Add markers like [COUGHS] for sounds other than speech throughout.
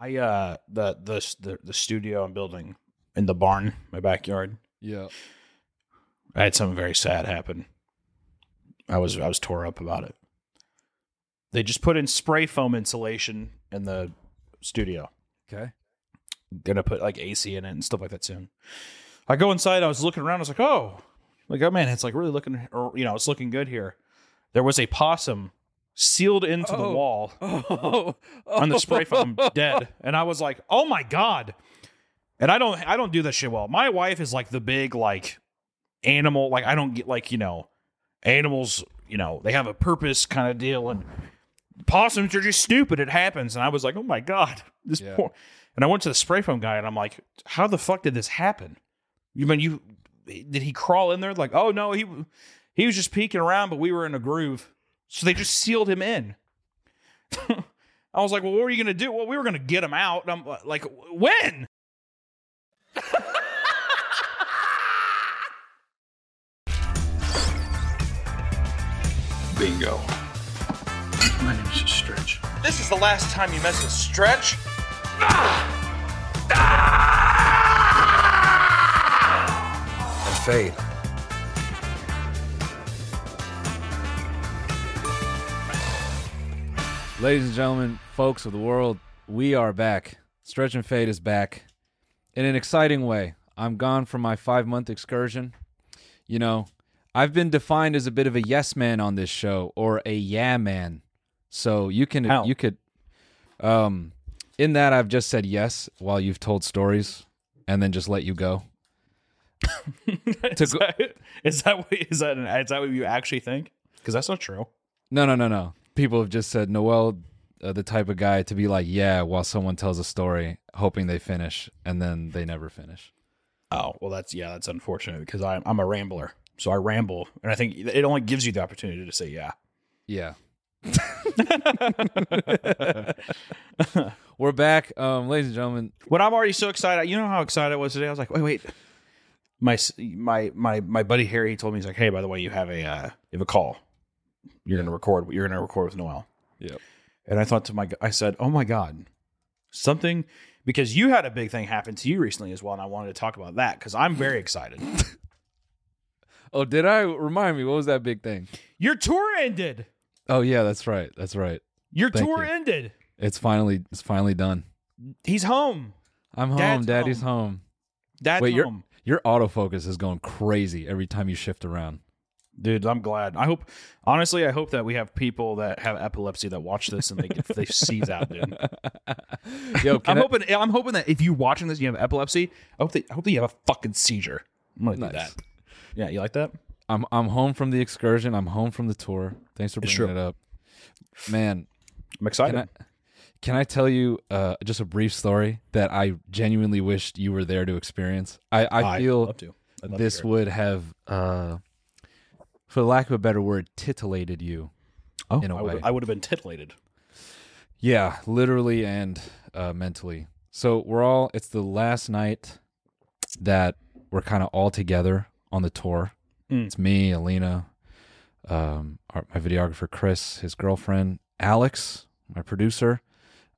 I uh the the the, the studio I'm building in the barn, my backyard. Yeah. I had something very sad happen. I was I was tore up about it. They just put in spray foam insulation in the studio. Okay. Gonna put like AC in it and stuff like that soon. I go inside. I was looking around. I was like, oh, like oh man, it's like really looking, or you know, it's looking good here. There was a possum sealed into the Oh. wall [LAUGHS] Oh, on the [LAUGHS] spray foam, dead, and I was like, oh my god. And I don't, I don't do this shit well. My wife is like the big like animal, like I don't get like you know, animals, you know, they have a purpose kind of deal, and possums are just stupid. It happens, and I was like, oh my god, [LAUGHS] this Yeah. poor. And I went to the spray foam guy, and I'm like, how the fuck did this happen? You mean you did he crawl in there? Like, oh no, he he was just peeking around, but we were in a groove, so they just sealed him in. [LAUGHS] I was like, well, what were you gonna do? Well, we were gonna get him out. And I'm like, when? Bingo. My name is Stretch. This is the last time you mess with Stretch. Ah! And Fade. Ladies and gentlemen, folks of the world, we are back. Stretch and Fade is back in an exciting way. I'm gone from my five month excursion. You know, I've been defined as a bit of a yes man on this show or a yeah man. So you can How? you could um in that I've just said yes while you've told stories and then just let you go. [LAUGHS] is, go- that, is that what is that an, is that what you actually think? Because that's not true. No, no, no, no. People have just said Noel, uh, the type of guy to be like, yeah, while someone tells a story, hoping they finish, and then they never finish. Oh well, that's yeah, that's unfortunate because I'm I'm a rambler, so I ramble, and I think it only gives you the opportunity to say yeah. Yeah. [LAUGHS] We're back, um, ladies and gentlemen. When I'm already so excited, you know how excited I was today. I was like, wait, wait. My my my my buddy Harry told me he's like, hey, by the way, you have a uh, you have a call. You're gonna record. You're gonna record with Noel. Yep. And I thought to my, I said, oh my god, something because you had a big thing happen to you recently as well, and I wanted to talk about that because I'm very [LAUGHS] excited. Oh, did I remind me? What was that big thing? Your tour ended. Oh yeah, that's right. That's right. Your Thank tour you. ended. It's finally it's finally done. He's home. I'm home. Dad's Daddy's home. Dad's Wait, home. Your autofocus is going crazy every time you shift around. Dude, I'm glad. I hope, honestly, I hope that we have people that have epilepsy that watch this and they get, they seize out, dude. [LAUGHS] Yo, I'm I- hoping. I'm hoping that if you're watching this, you have epilepsy. I hope that I hope that you have a fucking seizure. I'm gonna do that. Yeah, you like that? I'm I'm home from the excursion. I'm home from the tour. Thanks for bringing it up, man. I'm excited. Can I can I tell you uh, just a brief story that I genuinely wished you were there to experience? I I feel love to. I'd to this would have, uh, for lack of a better word, titillated you. oh, in a I would, way. I would have been titillated. Yeah, literally and uh, mentally. So we're all. It's the last night that we're kind of all together on the tour. Mm. It's me, Alina, um, our, my videographer Chris, his girlfriend Alex, my producer,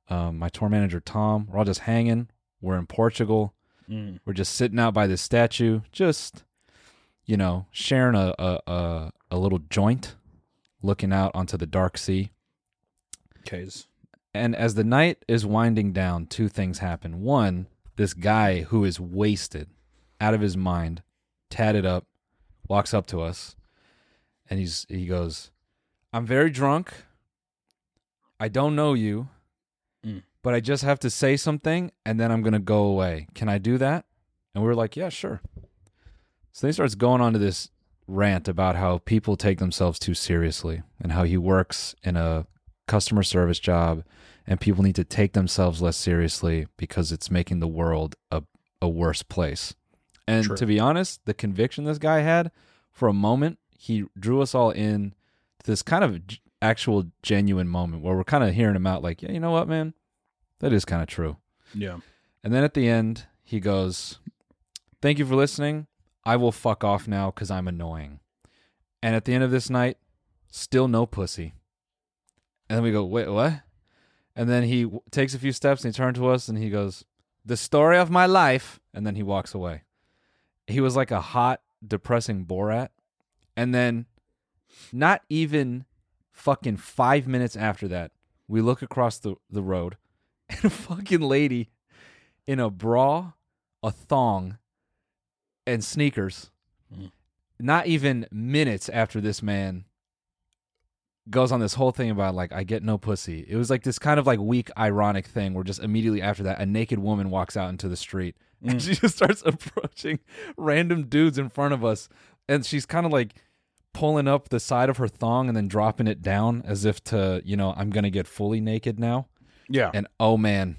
um, my tour manager Tom. We're all just hanging. We're in Portugal. Mm. We're just sitting out by this statue, just you know, sharing a a, a, little joint, looking out onto the dark sea. Kays. And as the night is winding down, two things happen. One, this guy who is wasted, out of his mind, tatted up, walks up to us, and he's he goes, "I'm very drunk. I don't know you, Mm. but I just have to say something, and then I'm gonna go away. Can I do that?" And we are like, "Yeah, sure." So then he starts going on to this rant about how people take themselves too seriously and how he works in a customer service job and people need to take themselves less seriously because it's making the world a, a worse place. And True. to be honest, the conviction this guy had for a moment, he drew us all in to this kind of actual genuine moment where we're kind of hearing him out like, yeah, you know what, man? That is kind of true. Yeah. And then at the end, he goes, Thank you for listening. I will fuck off now because I'm annoying. And at the end of this night, still no pussy. And then we go, Wait, what? And then he w- takes a few steps and he turns to us and he goes, The story of my life. And then he walks away. He was like a hot, depressing Borat. And then, not even fucking five minutes after that, we look across the, the road [LAUGHS] and a fucking lady in a bra, a thong, and sneakers. Mm. Not even minutes after this man goes on this whole thing about like I get no pussy. It was like this kind of like weak ironic thing where just immediately after that a naked woman walks out into the street and [LAUGHS] she just starts approaching random dudes in front of us and she's kind of like pulling up the side of her thong and then dropping it down as if to, you know, I'm going to get fully naked now. Yeah. And oh man,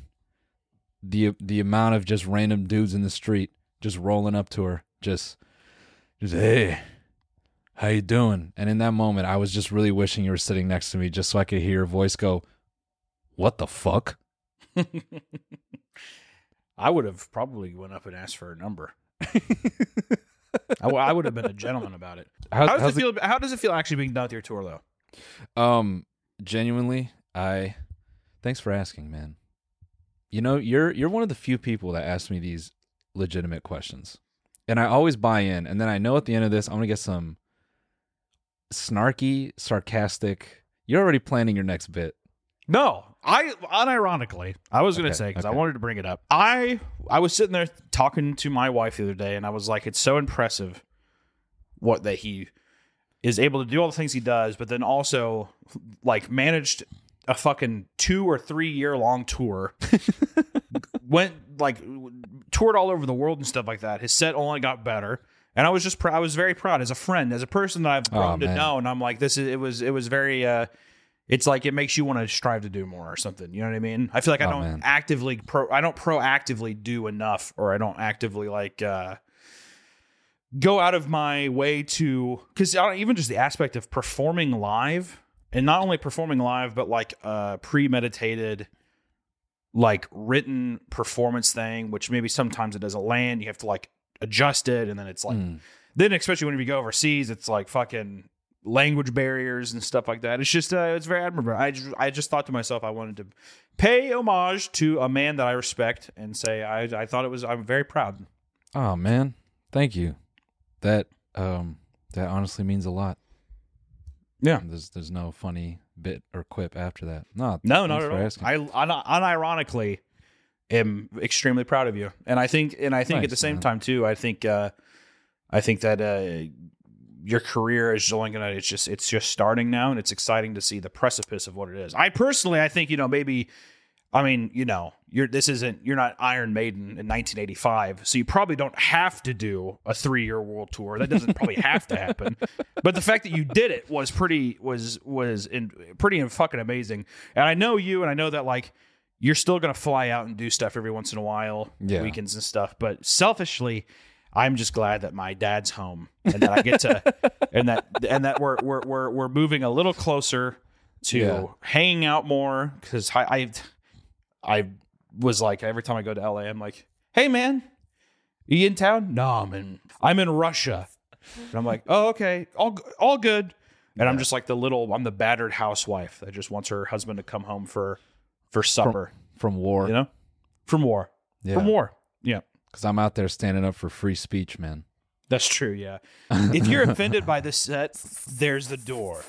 the the amount of just random dudes in the street just rolling up to her, just just hey, how you doing? And in that moment, I was just really wishing you were sitting next to me, just so I could hear your voice go, "What the fuck?" [LAUGHS] I would have probably went up and asked for a number. I, w- I would have been a gentleman about it. [LAUGHS] How, How does it feel? How does it feel actually being done with your tour, though? um, genuinely, I thanks for asking, man. You know, you're you're one of the few people that ask me these legitimate questions, and I always buy in. And then I know at the end of this, I'm gonna get some snarky, sarcastic. You're already planning your next bit. No, I unironically, I was going to Okay, say because I wanted to bring it up. I I was sitting there talking to my wife the other day, and I was like, it's so impressive what that he is able to do all the things he does, but then also like managed a fucking two or three year long tour. [LAUGHS] Went like toured all over the world and stuff like that. His set only got better. And I was just, pr- I was very proud as a friend, as a person that I've grown to know. And I'm like, this is, it was, it was very, uh, it's like it makes you want to strive to do more or something. You know what I mean? I feel like I Oh, don't man. actively pro I don't proactively do enough or I don't actively like uh go out of my way to cuz even just the aspect of performing live and not only performing live but like uh premeditated like written performance thing which maybe sometimes it doesn't land you have to like adjust it and then it's like Mm. then especially when you go overseas it's like fucking language barriers and stuff like that it's just uh, it's very admirable i just, I just thought to myself i wanted to pay homage to a man that i respect and say i i thought it was i'm very proud Oh man, thank you. That um that honestly means a lot. Yeah. There's there's no funny bit or quip after that. No, no not at all asking. i un- unironically am extremely proud of you and i think and i think at the same man. time too i think uh i think that uh your career is only gonna it's just it's just starting now and it's exciting to see the precipice of what it is i personally i think you know maybe i mean you know you're this isn't you're not iron maiden in 1985 so you probably don't have to do a three-year world tour that doesn't probably have to happen [LAUGHS] but the fact that you did it was pretty was was in, pretty fucking amazing and i know you and i know that like you're still gonna fly out and do stuff every once in a while Yeah. weekends and stuff but selfishly i'm just glad that my dad's home and that i get to [LAUGHS] and that and that we're we're we're, we're moving a little closer to Yeah. hanging out more because I, I I was like every time I go to LA, I'm like, hey man, you in town? No, I'm in I'm in Russia. And I'm like, oh okay, all all good. And I'm just like the little I'm the battered housewife that just wants her husband to come home for for supper. From war. you know, from war, yeah. from war. Yeah. Because I'm out there standing up for free speech, man. That's true, yeah. [LAUGHS] if you're offended by this set, there's the door.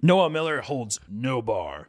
Noel Miller holds no bar.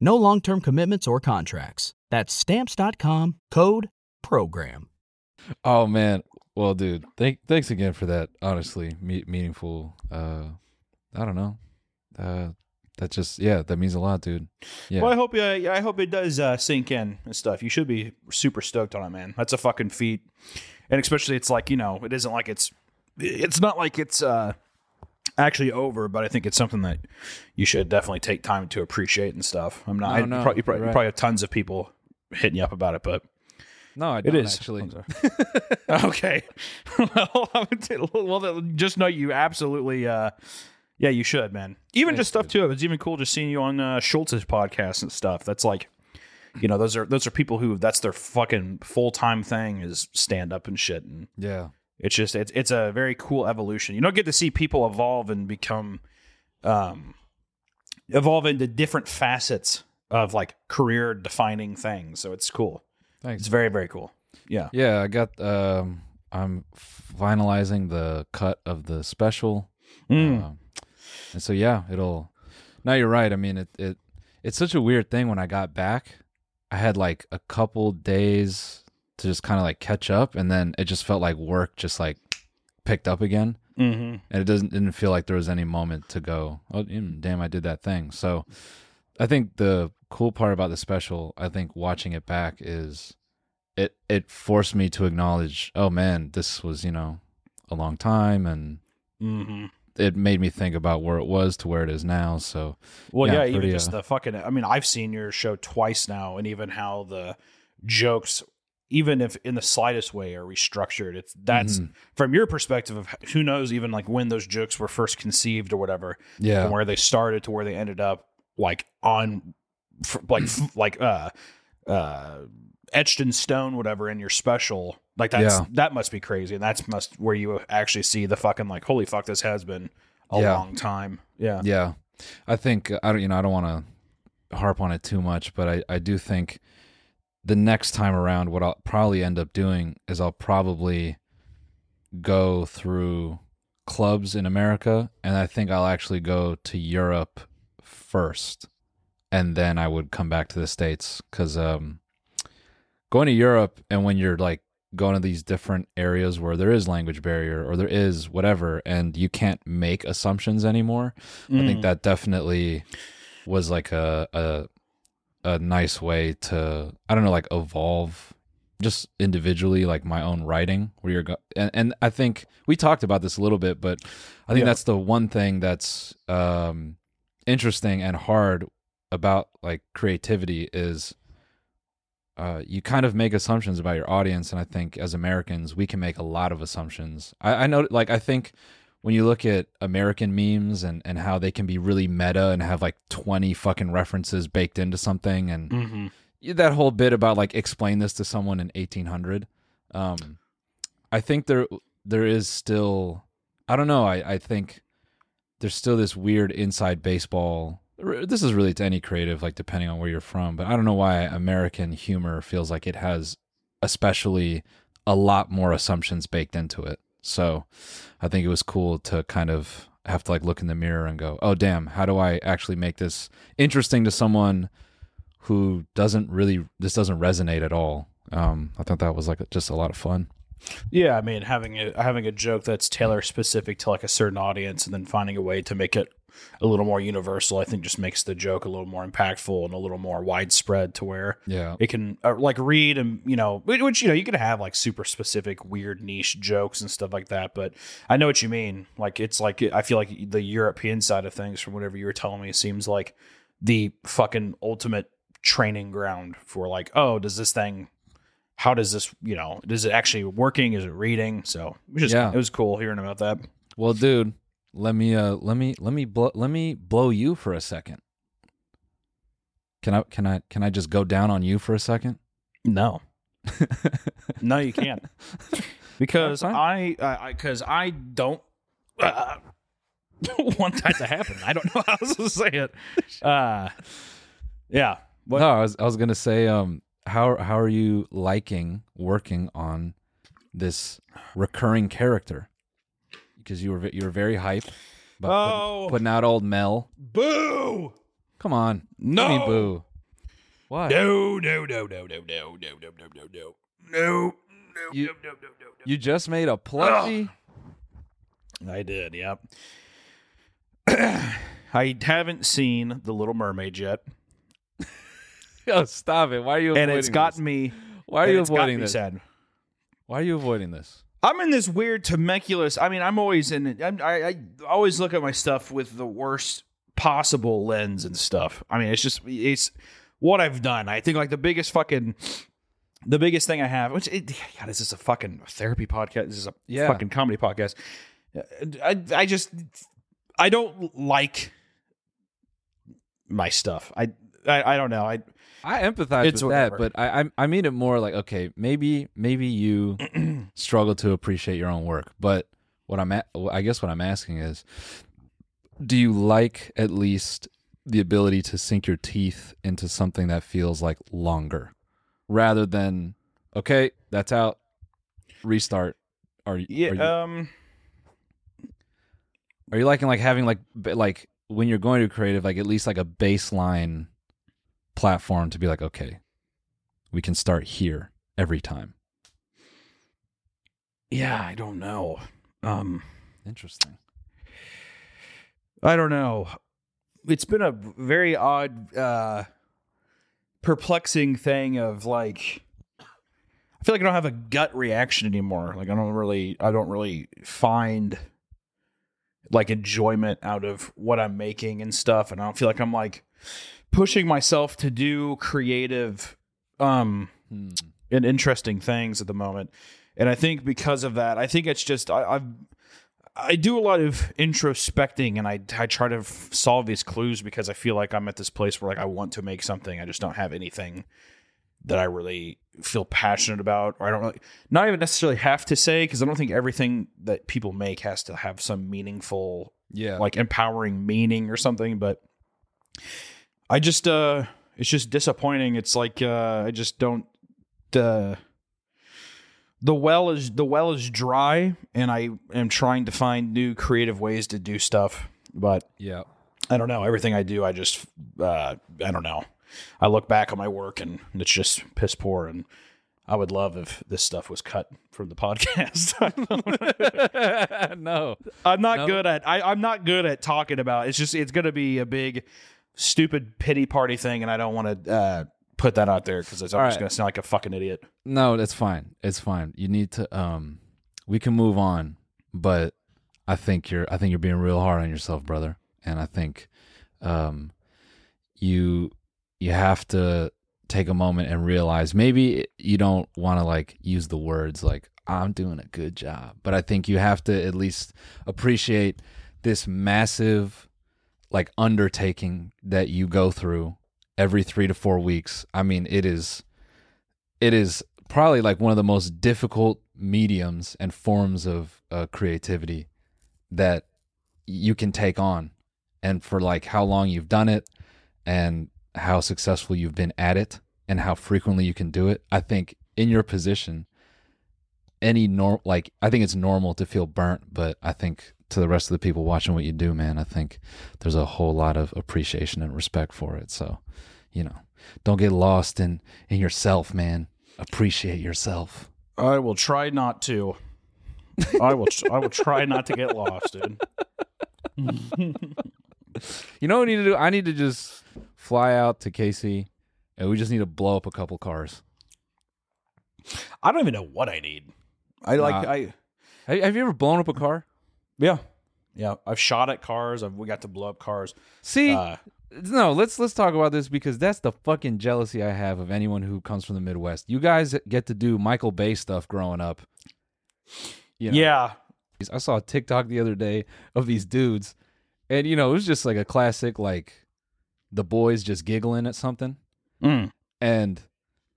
No long term commitments or contracts. That's Stamps.com code PROGRAM. Oh man, well, dude, thank thanks again for that. Honestly, me- meaningful. Uh, I don't know. Uh, that just yeah, that means a lot, dude. Yeah, Well, I hope uh, yeah, I hope it does uh, sink in and stuff. You should be super stoked on it, man. That's a fucking feat, and especially it's like you know, it isn't like it's it's not like it's uh actually over, but I think it's something that you should definitely take time to appreciate and stuff. I'm not. No, I, no, probably, you probably, right. probably have tons of people hitting you up about it, but no, I it don't is actually. [LAUGHS] okay. [LAUGHS] well, I would say- well, just know you absolutely. uh Yeah, you should, man. Even just stuff too. It's even cool just seeing you on uh, Schulz's podcast and stuff. That's like, you know, those are those are people who that's their fucking full time thing is stand up and shit, and Yeah, it's just it's it's a very cool evolution. You don't get to see people evolve and become, um, evolve into different facets of like career defining things. So it's cool. thanks. It's very very cool. Yeah. Yeah, I got. Um, I'm finalizing the cut of the special, Mm. Um, and so yeah, it'll. Now you're right. I mean, it it it's such a weird thing. When I got back, I had like a couple days to just kind of like catch up, and then it just felt like work just like picked up again, Mm-hmm. and it doesn't didn't feel like there was any moment to go. Oh, damn! I did that thing. So, I think the cool part about the special, I think watching it back is it it forced me to acknowledge, oh man, this was you know a long time, and Mm-hmm. it made me think about where it was to where it is now. So Well, yeah, Yeah, even just uh, the fucking. I mean, I've seen your show twice now, and even how the jokes, even if in the slightest way, are restructured. It's that's Mm-hmm. from your perspective of who knows, even like when those jokes were first conceived or whatever, yeah, from where they started to where they ended up, like on, like [CLEARS THROAT] like uh, uh, etched in stone, whatever, in your special. Like that's Yeah. that must be crazy, and that's must where you actually see the fucking like, holy fuck, this has been a Yeah. long time. Yeah. yeah. I think I don't you know I don't want to harp on it too much, but I I do think the next time around, what I'll probably end up doing is I'll probably go through clubs in America, and I think I'll actually go to Europe first, and then I would come back to the states because um, going to Europe and when you're like going to these different areas where there is language barrier or there is whatever, and you can't make assumptions anymore. I Mm. think that definitely was like a a a nice way to I don't know like evolve just individually like my own writing where you're go- and and I think we talked about this a little bit but I think Yeah. that's the one thing that's um interesting and hard about like creativity is uh, you kind of make assumptions about your audience, and I think as Americans, we can make a lot of assumptions. I, I know, like, I think when you look at American memes and, and how they can be really meta and have like 20 fucking references baked into something, and Mm-hmm. that whole bit about like explain this to someone in 1800, um, I think there there is still, I don't know, I, I think there's still this weird inside baseball. This is really to any creative, like depending on where you're from, but I don't know why American humor feels like it has especially a lot more assumptions baked into it. So I think it was cool to kind of have to like look in the mirror and go, "Oh damn, how do I actually make this interesting to someone who doesn't really this doesn't resonate at all?" Um, I thought that was like just a lot of fun. Yeah, I mean having a having a joke that's tailor specific to like a certain audience, and then finding a way to make it a little more universal, I think just makes the joke a little more impactful and a little more widespread to where Yeah. it can uh, like read and you know which you know you can have like super specific weird niche jokes and stuff like that but i know what you mean like it's like i feel like the european side of things from whatever you were telling me seems like the fucking ultimate training ground for like oh does this thing how does this you know is it actually working is it reading so it was just Yeah. it was cool hearing about that Well, dude, let me uh let me let me blow let me blow you for a second. Can I can I can I just go down on you for a second? no [LAUGHS] no you can't because I I because I, don't uh, [LAUGHS] want that to happen. I don't know [LAUGHS] how else to say it. Uh, yeah. What? No, I was I was gonna say, um, how how are you liking working on this recurring character? Because you were you were very hype about putting- Oh. putting, out old Mel. Boo! Come on, No. Give me boo. What? No, no, no, no, no, no, no, no, no, no, no, no, no, You- no, no, no, no, You just made a plushie. I did. Yep. I haven't seen The Little Mermaid yet, oh, stop it! Why are you? and it's gotten this? me. Why are you avoiding this? sad. Why are you avoiding this? I'm in this weird tumultuous. I mean, I'm always in. it. I, I always look at my stuff with the worst possible lens and stuff. I mean, it's just it's what I've done. I think like the biggest fucking, the biggest thing I have. Which it, God, is this a fucking therapy podcast? This is a Yeah. fucking comedy podcast. I I just I don't like my stuff. I I, I don't know. I I empathize It's with whatever. that, but I, I I mean it more like okay, maybe maybe you [CLEARS THROAT] struggle to appreciate your own work, but what I'm at, I guess what I'm asking is, do you like at least the ability to sink your teeth into something that feels like longer, rather than okay, that's out, restart. Are you yeah are you, um are you liking like having like like when you're going to creative like at least like a baseline platform to be like okay, we can start here every time. yeah I don't know. Um. Interesting. I don't know. It's been a very odd, uh, perplexing thing of like, I feel like I don't have a gut reaction anymore. Like I don't really, I don't really find like enjoyment out of what I'm making and stuff, and I don't feel like I'm like pushing myself to do creative, um, Hmm. and interesting things at the moment. And I think because of that, I think it's just I, I've I do a lot of introspecting and I, I try to f- solve these clues because I feel like I'm at this place where like I want to make something. I just don't have anything that I really feel passionate about, or I don't really, not even necessarily have to say because I don't think everything that people make has to have some meaningful, Yeah. like empowering meaning or something. But I just, uh, it's just disappointing. It's like uh, I just don't. Uh, the well is the well is dry, and I am trying to find new creative ways to do stuff. But yeah. I don't know. Everything I do, I just uh, I don't know. I look back on my work and it's just piss poor. And I would love if this stuff was cut from the [LAUGHS] podcast. [LAUGHS] [LAUGHS] no. I'm not No. good at I, I'm not good at talking about. It's just it's gonna be a big stupid pity party thing, and I don't want to uh, put that out there because I'm All just right. gonna sound like a fucking idiot. No, that's fine. It's fine. You need to um we can move on, but I think you're I think you're being real hard on yourself, brother. And I think um you you have to take a moment and realize maybe you don't want to like use the words like I'm doing a good job, but I think you have to at least appreciate this massive like undertaking that you go through every 3 to 4 weeks. I mean, it is it is probably like one of the most difficult mediums and forms of uh, creativity that you can take on and for like how long you've done it and how successful you've been at it and how frequently you can do it i think in your position, any norm like I think it's normal to feel burnt, but I think to the rest of the people watching what you do, man, I think there's a whole lot of appreciation and respect for it. So, you know, don't get lost in in yourself, man. Appreciate yourself. I will try not to. I will. I will try not to get lost, dude. [LAUGHS] You know what I need to do? I need to just fly out to KC and we just need to blow up a couple cars. I don't even know what I need. I like. Nah. I Have, have you ever blown up a car? Yeah, yeah. I've shot at cars. I've we got to blow up cars. See, Uh, no, let's let's talk about this because that's the fucking jealousy I have of anyone who comes from the Midwest. You guys get to do Michael Bay stuff growing up. You know, Yeah, I saw a TikTok the other day of these dudes, and you know it was just like a classic, like the boys just giggling at something, Mm. and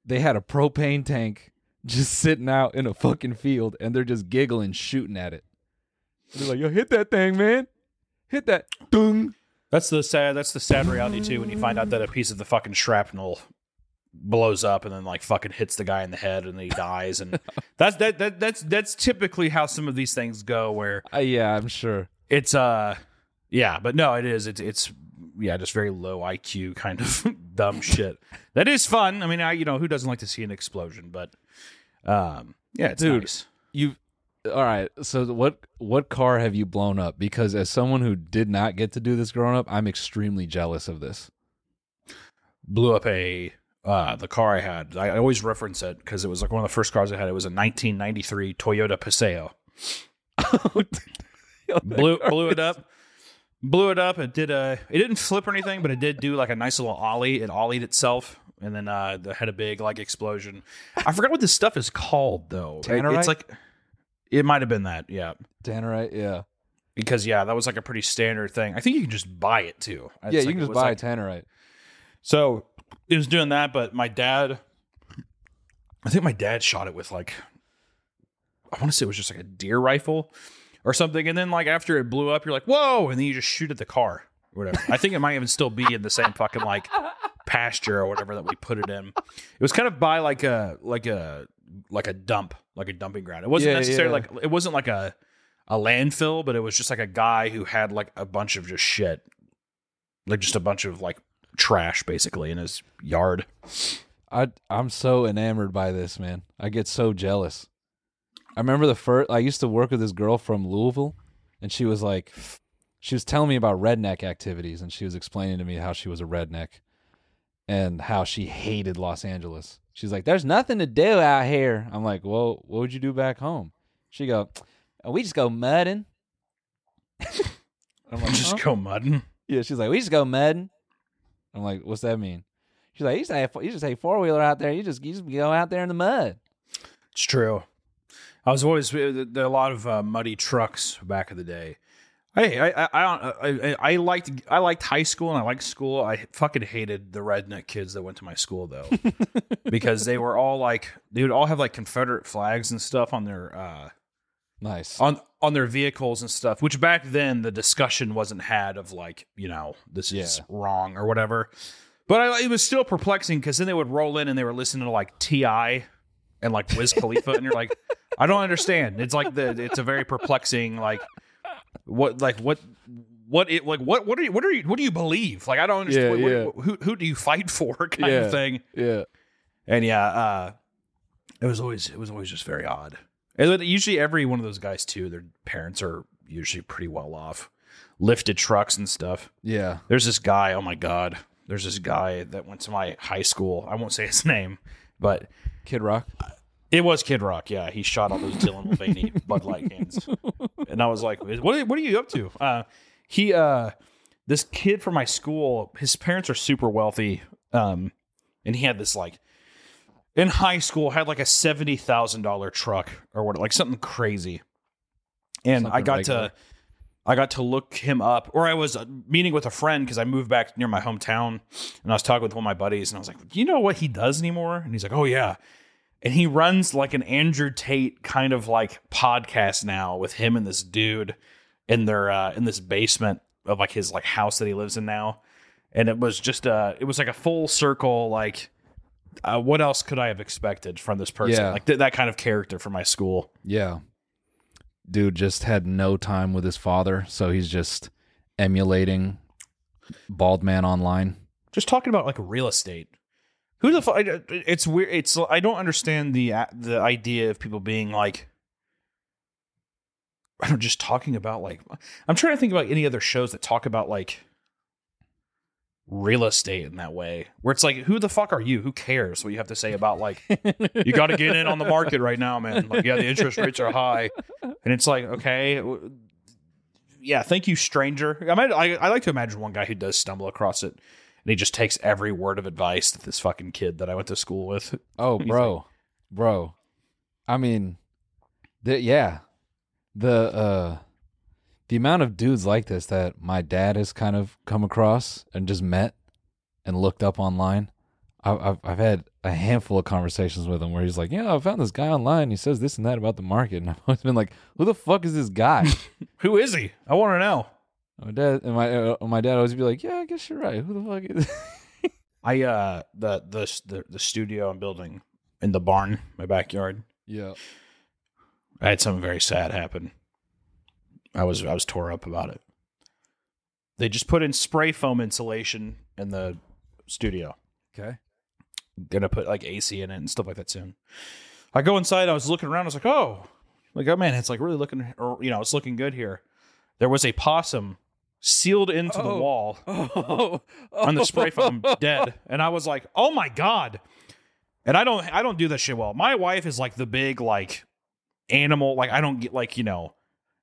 they had a propane tank just sitting out in a fucking field, and they're just giggling, shooting at it. They're like, "Yo, hit that thing, man! Hit that!" Dung. That's the sad. That's the sad reality too. When you find out that a piece of the fucking shrapnel blows up and then like fucking hits the guy in the head and he dies and [LAUGHS] that's that, that that's that's typically how some of these things go where Uh, yeah, I'm sure. it's uh yeah but no it is it's it's yeah just very low IQ kind of [LAUGHS] dumb shit that is fun I mean I you know who doesn't like to see an explosion but um yeah it's Dude. nice You all right? So what what car have you blown up? Because as someone who did not get to do this growing up, I'm extremely jealous of this. blew up a uh the car I had I, I always reference it because it was like one of the first cars I had it was a 1993 Toyota Paseo [LAUGHS] blew blew it up blew it up it did a it didn't flip or anything but it did do like a nice little ollie it ollied itself and then uh had a big like explosion i forgot what this stuff is called though Tannerite? it's like it might have been that yeah Tannerite, yeah, because yeah that was like a pretty standard thing i think you can just buy it too It's yeah. like- You can it just was buy like- Tannerite. so it was doing that, but my dad, I think my dad shot it with like, I want to say it was just like a deer rifle or something. And then like after it blew up, you're like, whoa, and then you just shoot at the car or whatever. I think it might even still be in the same fucking like [LAUGHS] pasture or whatever that we put it in. It was kind of by like a like a like a dump, like a dumping ground. It wasn't Yeah, necessarily yeah. like it wasn't like a a landfill, but it was just like a guy who had like a bunch of just shit, like just a bunch of like trash basically in his yard. I I'm so enamored by this, man. I get so jealous. I remember the first I used to work with this girl from Louisville and she was like she was telling me about redneck activities and she was explaining to me how she was a redneck and how she hated Los Angeles. She's like there's nothing to do out here. I'm like, "Well, what would you do back home?" She go, oh, "We just go mudding." [LAUGHS] I'm like, just "Huh?" go mudding. Yeah, she's like, we just go mudding. I'm like, what's that mean? She's like, you just have, you just have four wheeler out there. You just you just go out there in the mud. It's true. I was always uh, there are a lot of uh, muddy trucks back in the day. Hey, I I, I I I liked I liked high school and I liked school. I fucking hated the redneck kids that went to my school though, [LAUGHS] because they were all like they would all have like Confederate flags and stuff on their uh Nice. on on their vehicles and stuff. Which back then the discussion wasn't had of like you know this is Yeah. wrong or whatever. But I, it was still perplexing because then they would roll in and they were listening to like T.I. and like Wiz Khalifa, and you're like, I don't understand. It's like the it's a very perplexing like what like what what it like what what are you what are you what do you believe? Like I don't understand. Yeah, what, yeah. what- who who do you fight for? [LAUGHS] Kind Yeah. of thing. yeah. And yeah, uh, it was always it was always just very odd. And usually every one of those guys too, their parents are usually pretty well off, lifted trucks and stuff. Yeah. There's this guy. Oh my god. There's this guy that went to my high school. I won't say his [LAUGHS] name, but Kid Rock. it was Kid Rock. Yeah, he shot all those Dylan Mulvaney [LAUGHS] Bud Light cans, and I was like, "What? Are, what are you up to?" Uh, he, uh, this kid from my school. His parents are super wealthy, um, and he had this like in high school had like a seventy thousand dollar truck or what, like something crazy. And I got regular. to, I got to look him up, or I was uh, meeting with a friend because I moved back near my hometown, and I was talking with one of my buddies, and I was like, "Do you know what he does anymore?" And he's like, "Oh yeah." And he runs like an Andrew Tate kind of like podcast now with him and this dude in their uh in this basement of like his like house that he lives in now. And it was just uh it was like a full circle like uh, what else could I have expected from this person? Yeah. Like th- that kind of character for my school. Yeah. Dude just had no time with his father, so he's just emulating Bald Man online. Just talking about like real estate. Who the fuck? It's weird. It's I don't understand the the idea of people being like. I don't just talking about like I'm trying to think about any other shows that talk about like real estate in that way where it's like who the fuck are you who cares what you have to say about like you [LAUGHS] got to get in on the market right now man like yeah the interest rates are high and it's like okay yeah thank you stranger I, might, I i like to imagine one guy who does stumble across it and he just takes every word of advice that this fucking kid that i went to school with [LAUGHS] Oh, bro, bro. I mean, the, yeah, the uh, the amount of dudes like this that my dad has kind of come across and just met and looked up online. I've I've, I've had a handful of conversations with him where he's like, "Yeah, I found this guy online. He says this and that about the market," [LAUGHS] and I've always been like, "Who the fuck is this guy?" [LAUGHS] who is he i want to know my dad and my uh, my dad always be like, "Yeah, I guess you're right. Who the fuck is?" [LAUGHS] i uh the the the, the studio i'm building in the barn my backyard yeah. I had something very sad happen. I was I was tore up about it. They just put in spray foam insulation in the studio. Okay. Gonna put like AC in it and stuff like that soon. I go inside. I was looking around. I was like, oh, like oh man, it's like really looking, or you know, it's looking good here. There was a possum sealed into the Oh. wall [LAUGHS] Oh, on the spray foam, [LAUGHS] dead, and I was like, oh my god. And I don't I don't do that shit well. My wife is like the big like animal like I don't get like, you know,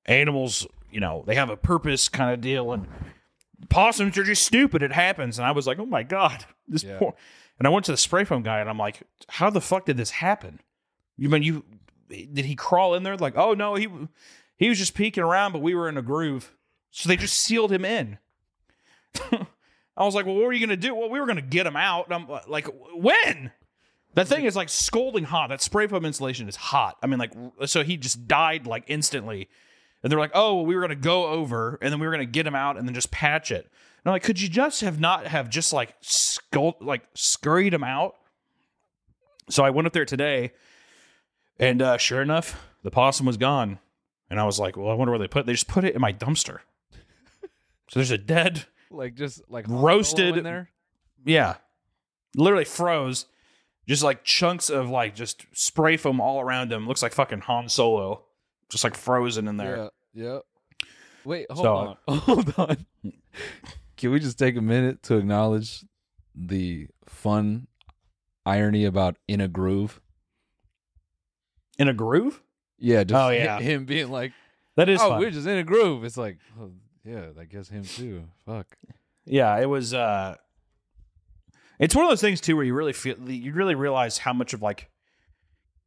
animals, you know, they have a purpose kind of deal and possums are just stupid. It happens. And I was like, "Oh my god." [LAUGHS] This Yeah. poor And I went to the spray foam guy and I'm like, "How the fuck did this happen?" You mean you did he crawl in there like, "Oh no, he he was just peeking around, but we were in a groove." So they just sealed him in. [LAUGHS] I was like, well, what were you going to do? Well, we were going to get him out. And I'm like, when? That thing is like scolding hot. That spray foam insulation is hot. I mean, like, so he just died like instantly. And they're like, oh, well, we were going to go over and then we were going to get him out and then just patch it. And I'm like, could you just have not have just like skull, like scurried him out? So I went up there today and uh, sure enough, the possum was gone. And I was like, well, I wonder where they put it. They just put it in my dumpster. So there's a dead like just like Roasted- in there. yeah. Literally froze. Just like chunks of like just spray foam all around him. Looks like fucking Han Solo. Just like frozen in there. Yeah. Yeah. Wait, hold So- uh, on. [LAUGHS] Hold on. Can we just take a minute to acknowledge the fun irony about in a groove? In a groove? Yeah, just Oh, yeah. him being like, That is "Oh, fun. we're just in a groove." It's like, oh, yeah, I guess him too. Fuck. Yeah, it was uh it's one of those things too where you really feel you really realize how much of like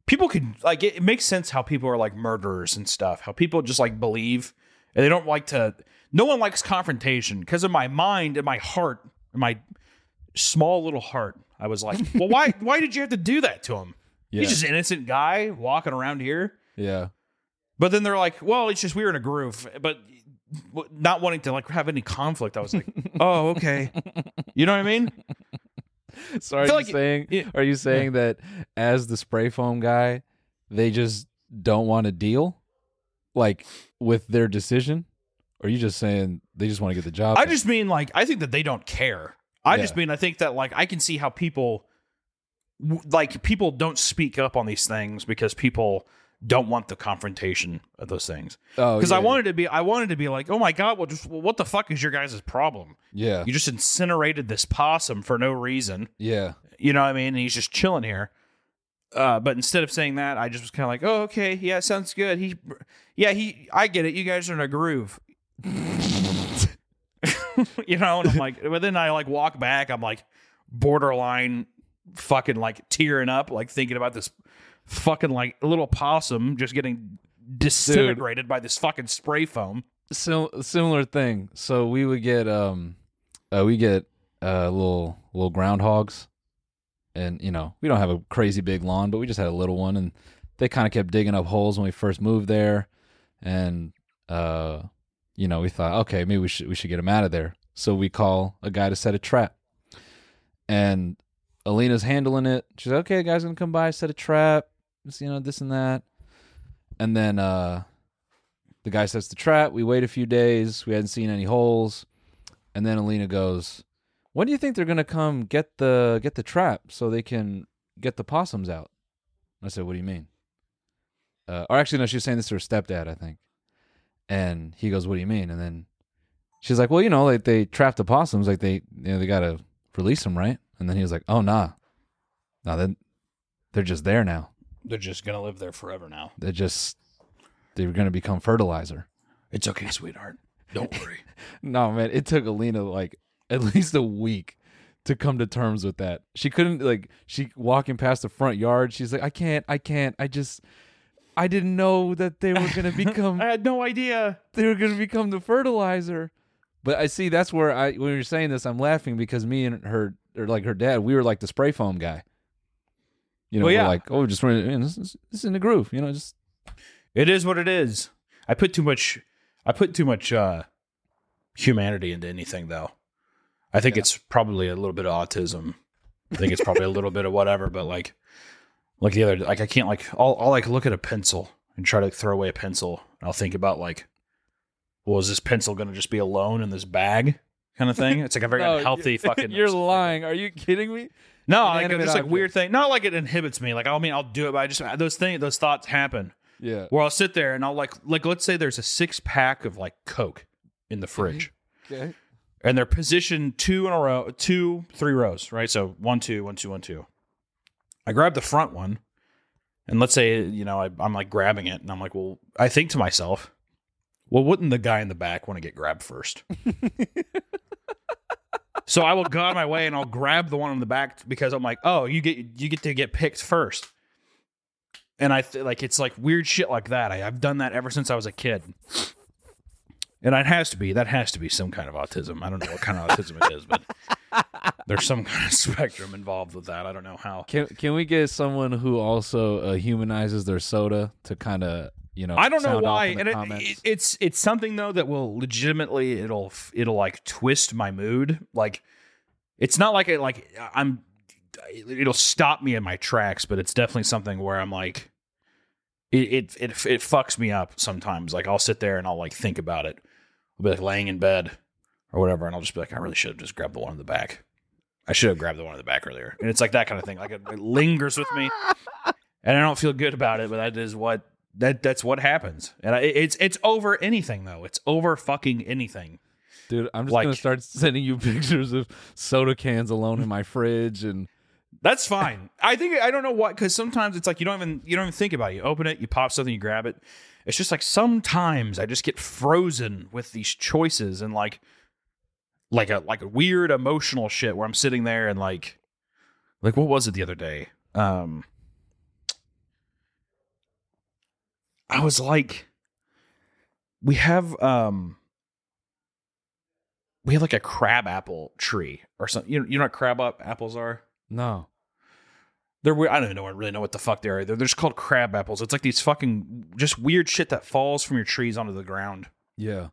people can like it, it makes sense how people are like murderers and stuff. How people just like believe and they don't like to no one likes confrontation because in my mind in my heart in my small little heart I was like, "Well, why [LAUGHS] why did you have to do that to him? Yeah, He's just an innocent guy walking around here." yeah, But then they're like, "Well, it's just we were in a groove." But not wanting to like have any conflict, I was like, [LAUGHS] "Oh, okay." You know what I mean? [LAUGHS] So are you like- saying? Are you saying that as the spray foam guy, they just don't want to deal, like with their decision? Or are you just saying they just want to get the job? I done? just mean like I think that they don't care. I Yeah. just mean I think that like I can see how people like people don't speak up on these things because people don't want the confrontation of those things. oh, Because I yeah, wanted to be I wanted to be like, "Oh my god, well just well, what the fuck is your guys' problem? yeah, You just incinerated this possum for no reason." yeah, You know what I mean? And he's just chilling here. Uh, but instead of saying that, I just was kind of like, "Oh, okay, yeah, sounds good." He, yeah, he, I get it. You guys are in a groove, [LAUGHS] you know. And I'm like, but then I like walk back. I'm like, borderline, fucking like tearing up, like thinking about this fucking like a little possum just getting disintegrated by this fucking spray foam. Sim- similar thing. So we would get um, uh, we get uh little little groundhogs, and you know we don't have a crazy big lawn, but we just had a little one, and they kind of kept digging up holes when we first moved there, and uh, you know we thought okay maybe we should we should get them out of there. So we call a guy to set a trap, and Alina's handling it. She's like, okay, guys, gonna come by, set a trap, you know, this and that. And then uh the guy sets the trap. We wait a few days. We hadn't seen any holes. And then Alina goes, "When do you think they're gonna come get the get the trap so they can get the possums out?" I said, "What do you mean?" Uh, or actually, no, she was saying this to her stepdad, I think. And he goes, "What do you mean?" And then she's like, "Well, you know, like they trapped the possums, like they, you know, they gotta release them, right?" And then he was like, "Oh, nah, nah, then they're just there now. They're just gonna live there forever now. They're just they're gonna become fertilizer." It's okay, sweetheart. Don't worry. [LAUGHS] No, man, it took Alina like at [LAUGHS] least a week to come to terms with that. She couldn't like she walking past the front yard. She's like, I can't, I can't. I just, I didn't know that they were gonna [LAUGHS] become. I had no idea. they were gonna become the fertilizer. But I see that's where I when you're saying this, I'm laughing because me and her or like her dad, we were like the spray foam guy. You know, Well, yeah. like, oh, just. This, is- this is in the groove. You know, just It is what it is. I put too much. I put too much uh, humanity into anything, though. I think it's probably a little bit of autism. I think it's probably a little bit of whatever, but like, like the other, like I can't like, I'll, I'll like look at a pencil and try to throw away a pencil. And I'll think about like, well, is this pencil going to just be alone in this bag, kind of thing? It's like a very [LAUGHS] No, unhealthy you- [LAUGHS] fucking. You're lying. Are you kidding me? No, like just like object. weird thing. Not like it inhibits me. Like I mean, I'll do it, but I just those things, those thoughts happen Yeah. where I'll sit there and I'll like like let's say there's a six pack of like Coke in the mm-hmm. fridge. Okay. And they're positioned two in a row, two, three rows, right? So one, two, one, two, one, two. I grab the front one, and let's say you know I, I'm like grabbing it, and I'm like, well, I think to myself, well, wouldn't the guy in the back want to get grabbed first? [LAUGHS] so I will go out of my way and I'll grab the one in the back because I'm like, oh, you get you get to get picked first. And I th- like it's like weird shit like that. I, I've done that ever since I was a kid. And it has to be that has to be some kind of autism. I don't know what kind of autism it is, but [LAUGHS] there's some kind of spectrum involved with that. I don't know how. Can can we get someone who also uh, humanizes their soda to kind of you know? I don't know why, and it, it, it's it's something though that will legitimately it'll it'll like twist my mood. Like it's not like it like I'm it'll stop me in my tracks, but it's definitely something where I'm like it it it, it fucks me up sometimes. Like I'll sit there and I'll like think about it. I'll be like laying in bed or whatever, and I'll just be like, I really should have just grabbed the one in the back. I should have grabbed the one in the back earlier. And it's like that kind of thing. Like it, it lingers with me, and I don't feel good about it. But that is what that that's what happens. And I, it's it's over anything though. It's over fucking anything. Dude, I'm just like- gonna start [LAUGHS] sending you pictures of soda cans alone in my fridge, and That's fine. I think I don't know what because sometimes it's like you don't even you don't even think about it. You open it, you pop something, you grab it. It's just like sometimes I just get frozen with these choices and like like a like a weird emotional shit where I'm sitting there and like like what was it the other day? Um I was like we have um we have like a crab apple tree or something. You know, you know what crab up apples are? no, They're weird. I don't even know really know what the fuck they are. They're, they're just called crab apples. It's like these fucking just weird shit that falls from your trees onto the ground. yeah,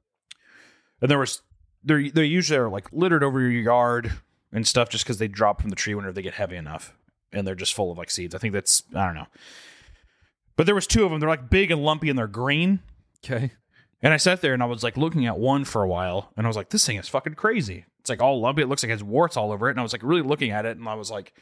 And there was they're they usually are like littered over your yard and stuff just because they drop from the tree whenever they get heavy enough, and they're just full of like seeds. I think that's I don't know. But there was two of them. They're like big and lumpy and they're green. okay, And I sat there and I was like looking at one for a while, and I was like, this thing is fucking crazy. It's like all lumpy. It looks like it has warts all over it. And I was like really looking at it, and I was like,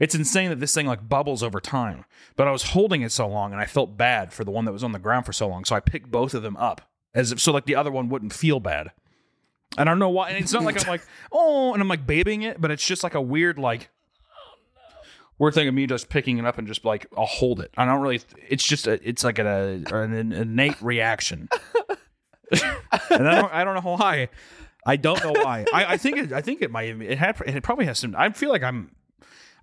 it's insane that this thing like bubbles over time. But I was holding it so long, and I felt bad for the one that was on the ground for so long. So I picked both of them up as if so like the other one wouldn't feel bad. And I don't know why. And it's not like I'm like, [LAUGHS] oh, and I'm like babying it, but it's just like a weird like weird thing of me just picking it up and just like I'll hold it. I don't really. It's just a, it's like a, an innate reaction, and I don't I don't know why. I don't know why. I, I think it, I think it might it had it probably has some. I feel like I'm.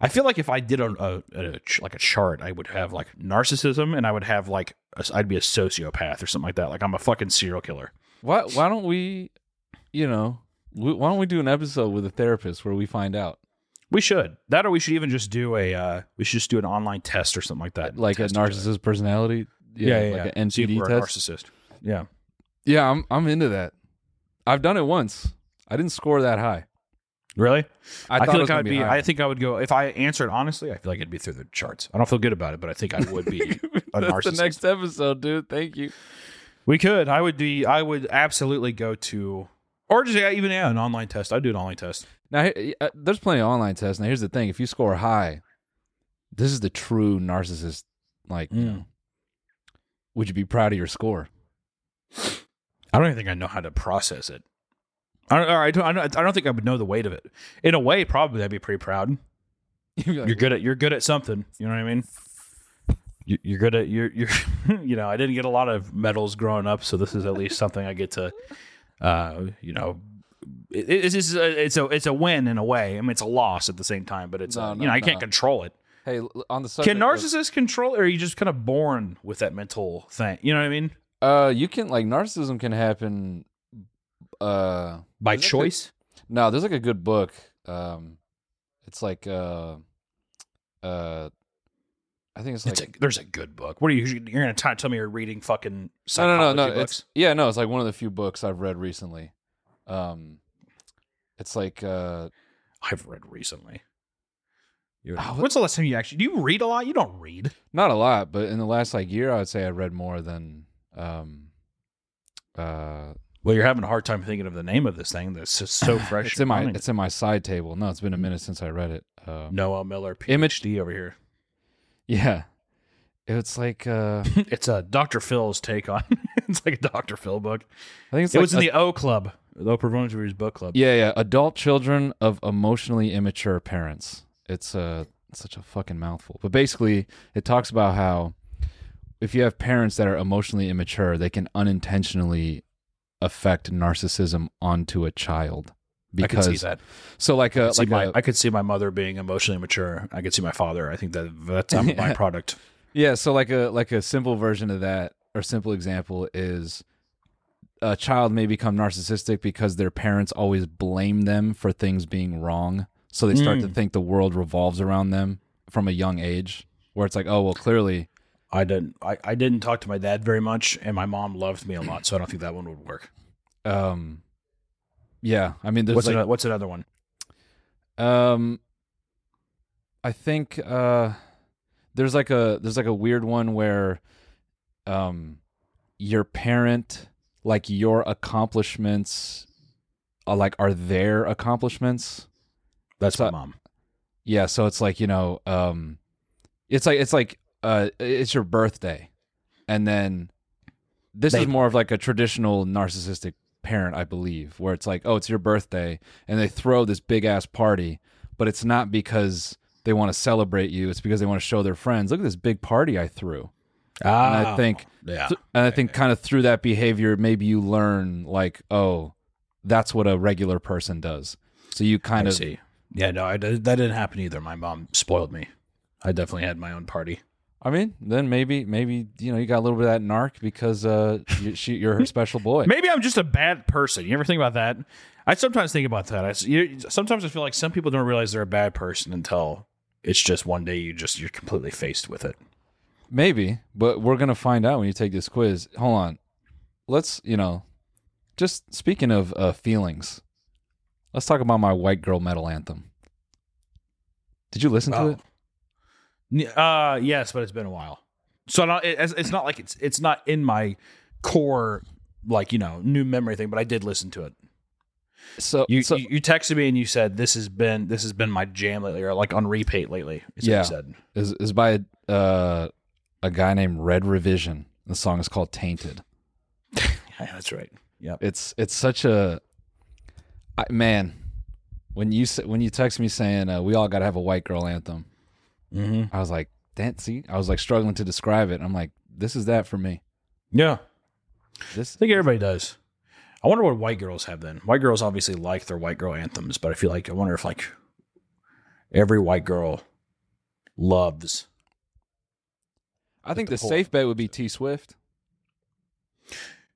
I feel like if I did a, a, a like a chart, I would have like narcissism, and I would have like I'd be a sociopath or something like that. Like I'm a fucking serial killer. why why don't we, you know, why don't we do an episode with a therapist where we find out, We should that, or we should even just do a. Uh, we should just do an online test or something like that. like a Test each other. narcissist personality, Yeah, yeah, like yeah. an NPD we're a test. narcissist. Yeah. Yeah, I'm I'm into that. I've done it once. I didn't score that high. Really? I, I, feel like I'd be. higher. I think I would go if I answered honestly. I feel like it'd be through the charts. I don't feel good about it, but I think I would be [LAUGHS] a narcissist. the next episode, dude. Thank you. We could. I would be. I would absolutely go to, or just yeah, even yeah, an online test. I'd do an online test. Now, uh, there's plenty of online tests. Now, here's the thing: if you score high, this is the true narcissist. Like, you Mm. know, would you be proud of your score? I don't even think I know how to process it. I don't, I don't. I don't, think I would know the weight of it. In a way, probably I'd be pretty proud. [LAUGHS] You're good at. You're good at something. You know what I mean? You- You're good at. You're. You're. [LAUGHS] You know, I didn't get a lot of medals growing up, so this is at least something I get to. Uh, you know, it, it's just a, it's a it's a win in a way. I mean, it's a loss at the same time, but it's No, a, no, you know I can't control it. Hey, l- on the subject Can narcissists control, or are you just kind of born with that mental thing? You know what I mean? Uh, you can like narcissism can happen. Uh, By Is it choice. no, there's like a good book. Um, it's like uh, uh, I think it's like It's a, there's a good book. What are you? You're gonna to tell me you're reading fucking no, no, no, no. psychology It's books? yeah, no. It's like one of the few books I've read recently. Um, it's like uh, I've read recently. You- Oh, When's the last time you actually? Do you read a lot? You don't read. not a lot, but in the last like year, I would say I read more than um, uh, Well, you're having a hard time thinking of the name of this thing that's just so [LAUGHS] fresh. it's in my mind. it's in my side table. No, it's been a minute since I read it. Uh, Noel Miller, Image- PhD over here. yeah, it's like uh, [LAUGHS] It's a Dr. Phil's take on. [LAUGHS] it's like a Dr. Phil book. I think it's it like was in the O Club, the Oprah Winfrey's book club. Yeah, yeah. Adult children of emotionally immature parents. It's uh, such a fucking mouthful. But basically, it talks about how if you have parents that are emotionally immature, they can unintentionally affect narcissism onto a child. I can see that. So like I a could, see like my, a I could see my mother being emotionally mature. I could see my father. I think that that's I'm my [LAUGHS] product. Yeah, so like a like a simple version of that or simple example is a child may become narcissistic because their parents always blame them for things being wrong. So they start to Mm. think the world revolves around them from a young age where it's like, "Oh, well, clearly I didn't. I, I didn't talk to my dad very much, and my mom loved me a lot, so I don't think that one would work. um yeah, I mean there's What's like ano- what's another one? Um, I think uh, there's like a there's like a weird one where, um, your parent like your accomplishments, are like are their accomplishments. That's So- my mom. Yeah, so it's like you know, um, it's like it's like uh, it's your birthday, and then this They- is more of like a traditional narcissistic parent, I believe, where it's like, oh, it's your birthday, and they throw this big ass party, but it's not because they want to celebrate you; it's because they want to show their friends, look at this big party I threw. Ah, and I think, yeah. th- and I think, kind of through that behavior, maybe you learn like, oh, that's what a regular person does. So you kind I of see. Yeah, no, I that didn't happen either. My mom spoiled me. I definitely had my own party. I mean, then maybe, maybe you know, you got a little bit of that narc because uh, you, she, you're her special boy. [LAUGHS] Maybe I'm just a bad person. You ever think about that? I sometimes think about that. I, you, sometimes I feel like some people don't realize they're a bad person until it's just one day you just you're completely faced with it. Maybe, but we're gonna find out when you take this quiz. Hold on, let's you know, just speaking of uh, feelings, let's talk about my white girl metal anthem. Did you listen to Oh. it? Uh, yes, but it's been a while. So don't, it, it's not like it's it's not in my core like you know new memory thing. But I did listen to it. So You, so, you you texted me and you said this has been this has been my jam lately or like on repeat lately. Is Yeah. what you said. is is by uh, a guy named Red Revision. The song is called Tainted. [LAUGHS] Yeah, that's right. Yeah. It's it's such a I, man. When you when you text me saying uh, we all got to have a white girl anthem, Mm-hmm. I was like, "That see," I was like struggling to describe it. I'm like, "This is that for me." Yeah. This I think everybody does. I wonder what white girls have then. White girls obviously like their white girl anthems, but I feel like I wonder if like every white girl loves. I think the the safe bet would be T Swift.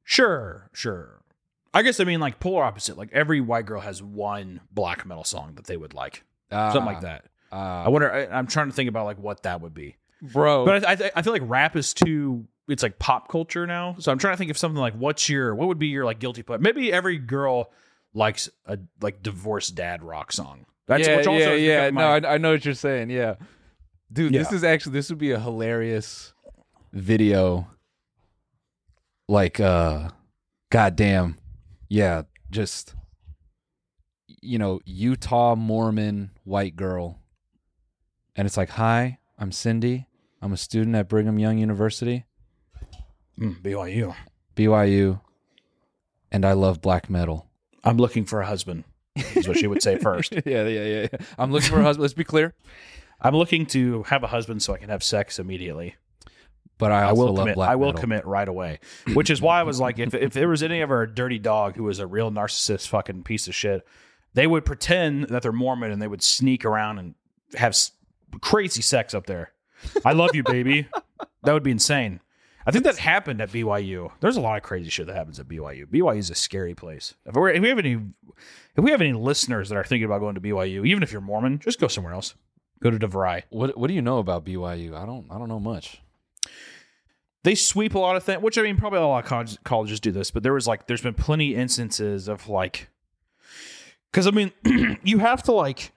Sure, sure. I guess I mean like polar opposite. Like every white girl has one black metal song that they would like, something like that. Uh, I wonder. I, I'm trying to think about like what that would be. bro. But I, I, I feel like rap is too. It's like pop culture now. So I'm trying to think of something like what's your what would be your like guilty pleasure? Maybe every girl likes a like divorced dad rock song. That's yeah, which also yeah, yeah. become No, I, I know what you're saying. Yeah, dude, this is actually this would be a hilarious video. Like, uh, goddamn, yeah, just you know, Utah Mormon white girl, and it's like, hi, I'm Cindy. I'm a student at Brigham Young University, Mm, BYU. BYU, and I love black metal. I'm looking for a husband. Is what she would say first. [LAUGHS] yeah, yeah, yeah, yeah. I'm looking for a husband. Let's be clear. I'm looking to have a husband so I can have sex immediately. But I I will commit. I will metal. commit right away. Which is why I was like, if if there was any of our dirty dog who was a real narcissist, fucking piece of shit, they would pretend that they're Mormon and they would sneak around and have s- crazy sex up there. I love you, baby. that would be insane. I think that happened at BYU. There's a lot of crazy shit that happens at BYU. BYU is a scary place. If, we're, if we have any, if we have any listeners that are thinking about going to BYU, even if you're Mormon, just go somewhere else. Go to DeVry. What What do you know about BYU? I don't. I don't know much. They sweep a lot of things, which I mean, probably a lot of colleges, colleges do this, but there was like, there's been plenty instances of like, because I mean, [CLEARS THROAT] you have to like,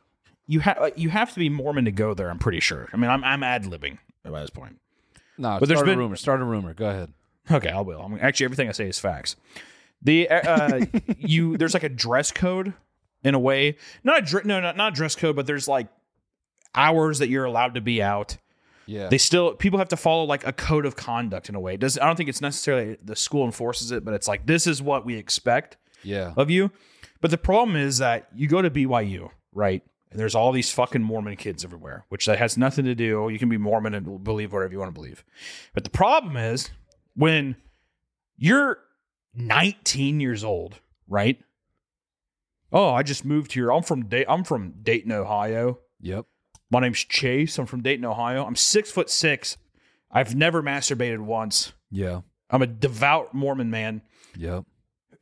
you have you have to be Mormon to go there. I'm pretty sure. I mean, I'm I'm ad libbing at this point. No, But there's start a been- rumor. Start a rumor. Go ahead. Okay, I will. I'm actually everything I say is facts. The uh, [LAUGHS] you there's like a dress code in a way, not a dre- no not not dress code, but there's like hours that you're allowed to be out. Yeah. they still people have to follow like a code of conduct in a way. It does I don't think it's necessarily the school enforces it, but it's like this is what we expect yeah. of you. But the problem is that you go to BYU, right? And there's all these fucking Mormon kids everywhere, which that has nothing to do. You can be Mormon and believe whatever you want to believe. But the problem is when you're 19 years old, right? Oh, I just moved here. I'm from da- I'm from Dayton, Ohio. Yep. My name's Chase. I'm from Dayton, Ohio. I'm six foot six. I've never masturbated once. Yeah. I'm a devout Mormon man. Yep.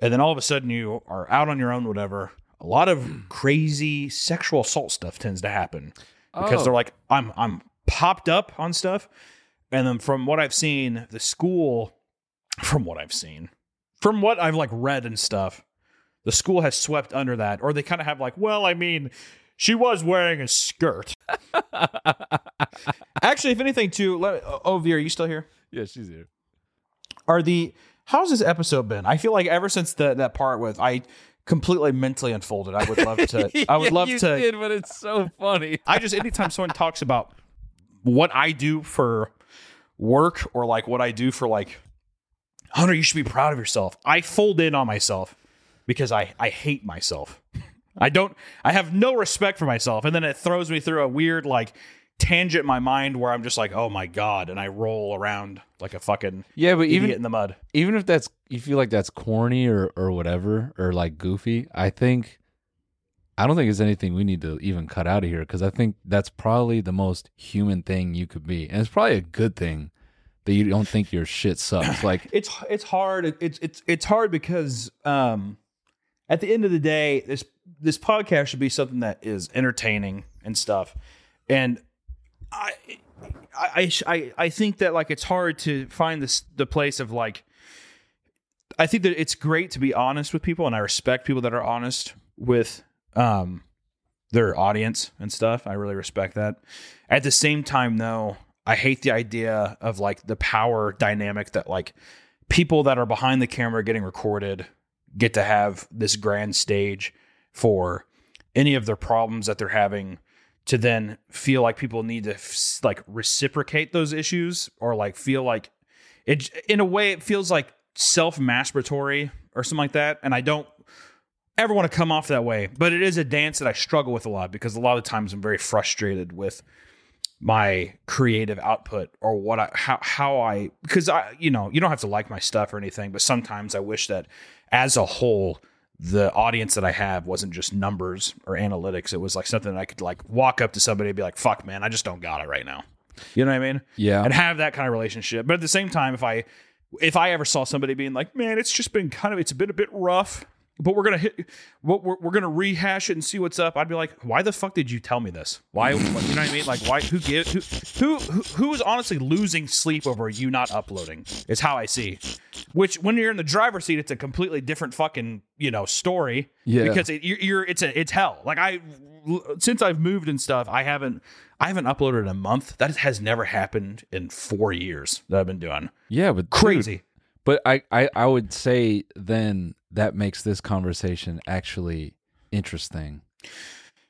And then all of a sudden you are out on your own, whatever. A lot of crazy sexual assault stuff tends to happen because Oh. they're like, I'm I'm popped up on stuff. And then from what I've seen, the school, from what I've seen, from what I've like read and stuff, the school has swept under that, or they kind of have like, well, I mean, she was wearing a skirt. Actually, if anything, too, let, oh, Veer, are you still here? Yeah, she's here. are the how's this episode been? I feel like ever since the that part with I completely mentally unfolded. I would love to. [LAUGHS] I would Yeah, love you to. Did, but it's so funny. I just anytime someone talks about what I do for work or like what I do for like Hunter, you should be proud of yourself. I fold in on myself because I I hate myself. I don't. I have no respect for myself, and then it throws me through a weird like tangent in my mind where I'm just like, oh my god, and I roll around like a fucking Yeah, but even in the mud. even if that's you feel like that's corny or or whatever or like goofy, I think I don't think it's anything we need to even cut out of here because I think that's probably the most human thing you could be, and it's probably a good thing that you don't think your shit sucks. [COUGHS] Like, it's it's hard. It's it's it's hard because um, at the end of the day, this this podcast should be something that is entertaining and stuff. And I I I I, think that like it's hard to find this the place of like. I think that it's great to be honest with people, and I respect people that are honest with um their audience and stuff. I really respect that. At the same time, though, I hate the idea of like the power dynamic that like people that are behind the camera getting recorded get to have this grand stage for any of their problems that they're having to then feel like people need to f- like reciprocate those issues or like feel like it in a way it feels like self-masturbatory or something like that and I don't ever want to come off that way but it is a dance that I struggle with a lot because a lot of times I'm very frustrated with my creative output or what I how how I because I you know you don't have to like my stuff or anything but sometimes I wish that as a whole the audience that I have wasn't just numbers or analytics. It was like something that I could like walk up to somebody and be like fuck man I just don't got it right now. You know what I mean? Yeah, and have that kind of relationship. But at the same time if I if I ever saw somebody being like man it's just been kind of it's been a bit rough but we're gonna hit, what we're, we're gonna rehash it and see what's up. I'd be like, why the fuck did you tell me this? Why, you know what I mean? Like, why? Who gives? Who, who, who, is honestly losing sleep over you not uploading? Is how I see. Which, when you're in the driver's seat, it's a completely different fucking you know story. Yeah. because it, you're, you're it's a it's hell. Like I, since I've moved and stuff, I haven't I haven't uploaded in a month. That has never happened in four years that I've been doing. Yeah, but dude, Crazy. But I, I I would say then that makes this conversation actually interesting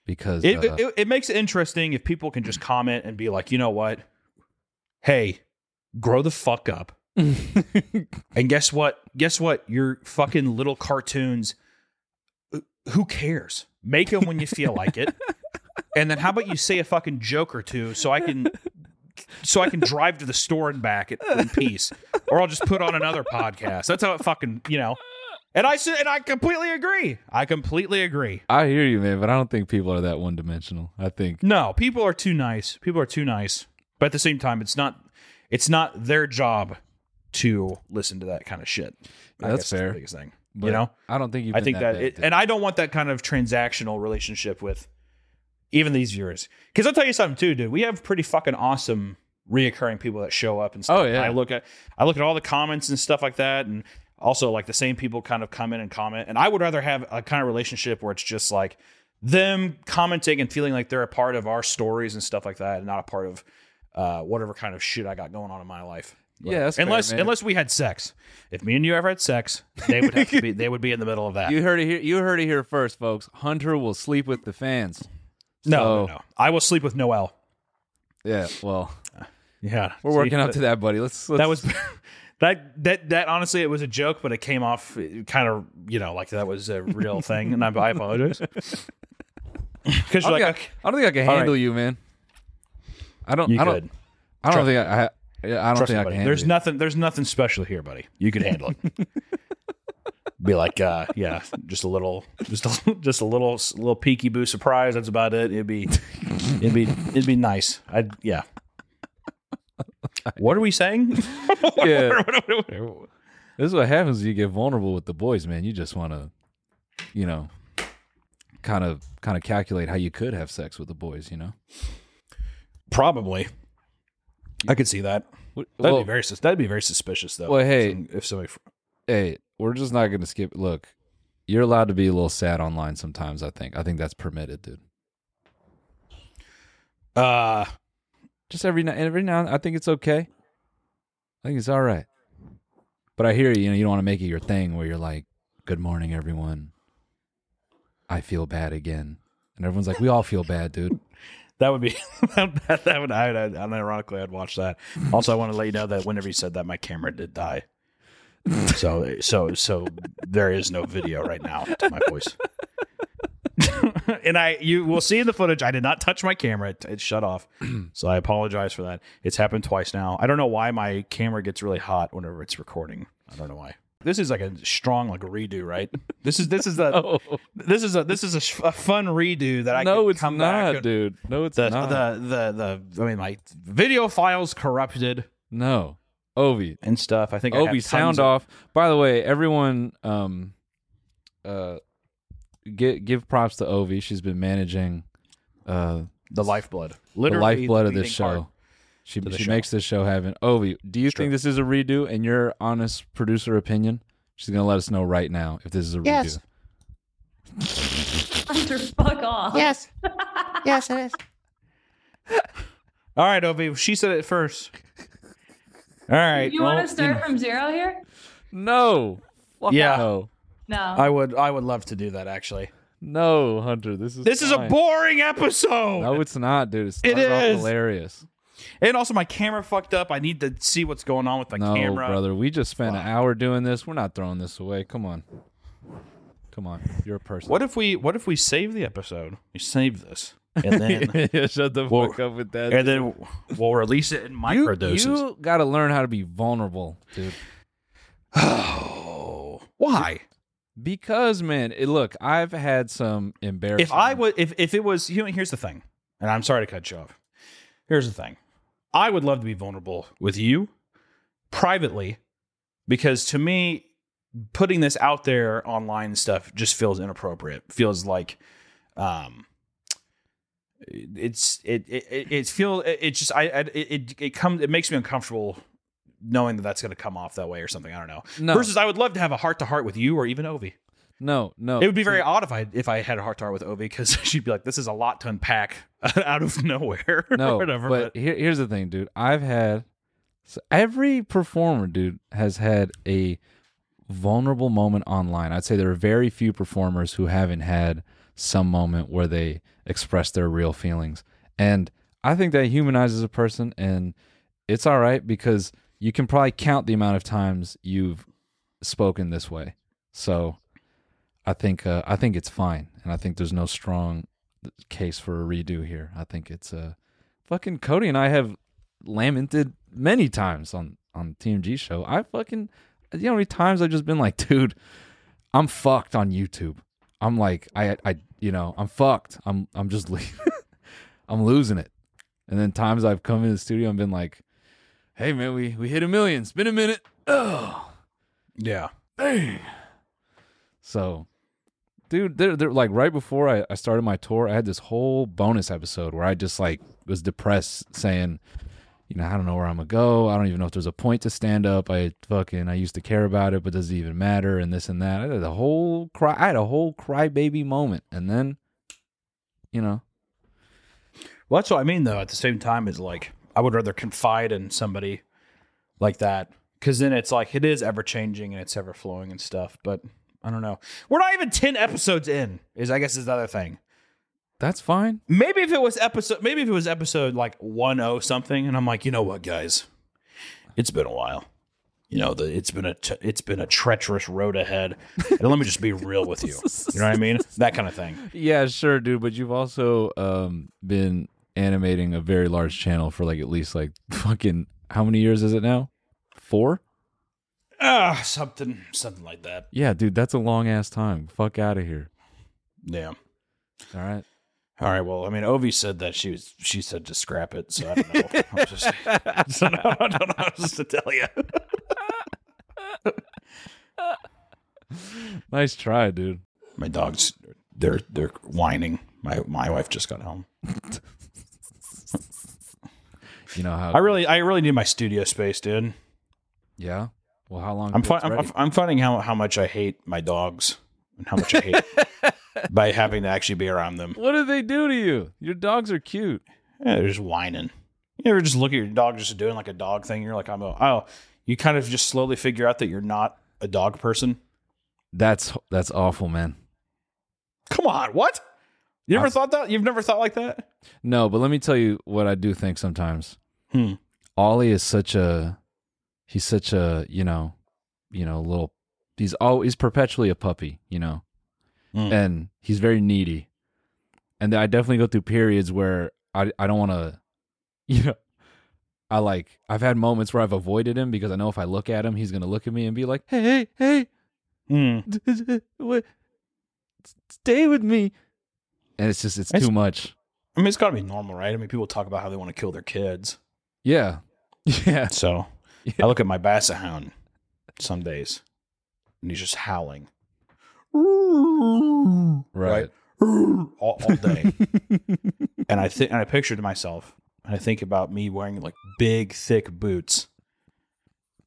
because It, uh, it, it makes it interesting if people can just comment and be like, you know what? Hey, grow the fuck up. [LAUGHS] and guess what? Guess what? Your fucking little cartoons. uh, Who cares? Make them when you feel like it. [LAUGHS] And then how about you say a fucking joke or two so I can so I can drive to the store and back in in peace, or I'll just put on another podcast. That's how it fucking you know. And I and I completely agree. I completely agree. I hear you, man, but I don't think people are that one dimensional. I think No, people are too nice. People are too nice. But at the same time, it's not it's not their job to listen to that kind of shit. I That's fair. The biggest thing. but you know? I don't think you. I think that, it, and I don't want that kind of transactional relationship with even these viewers. Because I'll tell you something too, dude. We have pretty fucking awesome reoccurring people that show up and stuff. Oh, yeah. I look at I look at all the comments and stuff like that, and also like the same people kind of come in and comment. And I would rather have a kind of relationship where it's just like them commenting and feeling like they're a part of our stories and stuff like that, and not a part of uh, whatever kind of shit I got going on in my life. But- Yeah, that's fair, unless man. unless we had sex. If me and you ever had sex, they would have to be they would be in the middle of that. [LAUGHS] you heard it here. You heard it here first, folks. Hunter will sleep with the fans. No, So- no, no. I will sleep with Noel. Yeah, well, Yeah, we're See, working up to that, buddy. Let's, let's That was [LAUGHS] that that that honestly, it was a joke, but it came off eh, kind of you know like that was a real [LAUGHS] thing, and I, I apologize [LAUGHS] because I you're don't, like think I, I don't think I can handle right. you, man. I don't. you I don't. could. I don't Trust- think I. I I don't Trust think me, I can. There's nothing. There's nothing special here, buddy. You can handle it. Be like, uh, yeah, just a little, just a, [LAUGHS] just a little, little peeky-boo surprise. That's about it. It'd be, it'd be, it'd be nice. I'd, yeah. What are we saying? [LAUGHS] Yeah. This is what happens when you get vulnerable with the boys, man. You just want to, you know, kind of kind of calculate how you could have sex with the boys. You know. Probably. I could see that. That'd well, be very that'd be very suspicious though. Well, hey. if somebody hey, we're just not going to skip. Look, you're allowed to be a little sad online sometimes. I think. I think that's permitted, dude. uh Just every now every now. I think it's okay. I think it's all right. But I hear you. You know, you don't want to make it your thing where you're like, "Good morning, everyone. I feel bad again," and everyone's like, "We all feel bad, dude." [LAUGHS] that would be [LAUGHS] that, that would I would unironically I'd watch that. Also, I want to let you know that whenever you said that, my camera did die. So so so there is no video right now to my voice. and I you will see in the footage I did not touch my camera. It, it shut off. [CLEARS THROAT] so I apologize for that. It's happened twice now. I don't know why my camera gets really hot whenever it's recording. I don't know why. This is like a strong like redo, right? This is this is a [LAUGHS] Oh this is a this is a, sh- a fun redo that I no, can it's come not, back and- dude. No, it's the, not. the the the I mean my video files corrupted no, Ovi. and stuff. I think I have Ovi, tons sound of- off. By the way, everyone, um, uh, give give props to Ovi. She's been managing, uh, the lifeblood, the literally lifeblood of this show. She she show. makes this show happen. Ovi, do you True. think this is a redo? In your honest producer opinion, she's gonna let us know right now if this is a Yes. redo. Hunter, fuck off. Yes. yes, it is. [LAUGHS] All right, Ovi, she said it first. All right, You well, want to start know, from zero here? No. Fuck Yeah. No. No. I would I would love to do that actually. No, Hunter. This is This is a boring episode. No, it's not, dude. It's It started off is. hilarious. And also my camera fucked up. I need to see what's going on with my no, camera. brother. We just spent Fuck. an hour doing this. We're not throwing this away. Come on. Come on. You're a person. What if we what if we save the episode? We save this. And then [LAUGHS] yeah, shut the Well, fuck up with that. and then we'll release it in micro doses. you got to learn how to be vulnerable, dude. Oh, [SIGHS] why? Because man, it, look, I've had some embarrassing. If I would, if if it was, you know, here's the thing, and I'm sorry to cut you off. Here's the thing, I would love to be vulnerable with you privately, because to me, putting this out there online and stuff just feels inappropriate. Feels like um it's it it it, feel it, just I, I it it, comes it makes me uncomfortable knowing that that's going to come off that way or something. I don't know. No. Versus, I would love to have a heart to heart with you or even Ovi. No, no. It would be very odd if I if I had a heart to heart with Ovi because [LAUGHS] she'd be like, "This is a lot to unpack [LAUGHS] out of nowhere." or no, whatever. But, here, here's the thing, dude. I've had so every performer, dude, has had a vulnerable moment online. I'd say there are very few performers who haven't had some moment where they express their real feelings, and I think that humanizes a person, and it's all right because you can probably count the amount of times you've spoken this way. So I think uh, I think it's fine, and I think there's no strong case for a redo here. I think it's uh, fucking Cody and I have lamented many times on on TMG show. I fucking you know many times I've just been like, dude, I'm fucked on YouTube. I'm like, I I you know I'm fucked. I'm I'm just leaving. [LAUGHS] I'm losing it. And then times I've come in the studio and been like, hey man, we we hit a million. It's been a minute. Oh, yeah, dang. So, dude, they're, they're like right before I, I started my tour, I had this whole bonus episode where I just like was depressed, saying, you know, I don't know where I'm gonna go. I don't even know if there's a point to stand up. I fucking I used to care about it, but does it even matter? And this and that. I had a whole cry. I had a whole crybaby moment, and then, you know, Well, that's what I mean, though. At the same time, is like I would rather confide in somebody like that because then it's like it is ever changing and it's ever flowing and stuff. But I don't know. We're not even ten episodes in. Is I guess is the other thing. That's fine. Maybe if it was episode, maybe if it was episode like one oh something, and I'm like, you know what, guys, it's been a while. You know, the, it's been a t- it's been a treacherous road ahead, and let me just be real with you. You know what I mean? That kind of thing. Yeah, sure, dude. But you've also um, been animating a very large channel for like at least like fucking how many years is it now? Four? Ah, something, something like that. Yeah, dude, that's a long ass time. Fuck out of here. Yeah. All right. All right. Well, I mean, Ovi said that she was. She said to scrap it. So I don't know. [LAUGHS] I'm just, [LAUGHS] so I don't know how else to tell you. [LAUGHS] Nice try, dude. My dogs, they're they're whining. My my wife just got home. You know how I really I really need my studio space, dude. Yeah. Well, how long? I'm fi- I'm. I'm finding how how much I hate my dogs and how much I hate by having to actually be around them. What did they do to you? Your dogs are cute. Yeah, they're just whining. You ever just look at your dog just doing like a dog thing? You're like, I'm a, oh, you kind of just slowly figure out that you're not a dog person. That's that's awful, man. Come on, what? You never I- thought that? You've never thought like that? No, but let me tell you what I do think sometimes. Hmm. Ollie is such a he's such a, you know, you know, little he's always perpetually a puppy, you know. Mm. And he's very needy. And I definitely go through periods where I I don't want to [LAUGHS] you know I like I've had moments where I've avoided him because I know if I look at him, he's going to look at me and be like, "Hey, hey, hey, [LAUGHS] what? Stay with me." And it's just it's It's- too much. I mean, it's got to be normal, right? I mean, people talk about how they want to kill their kids. Yeah. [LAUGHS] Yeah. So I look at my basset hound some days, and he's just howling. Right. all, all day. [LAUGHS] and I think, and I picture to myself, and I think about me wearing like big, thick boots,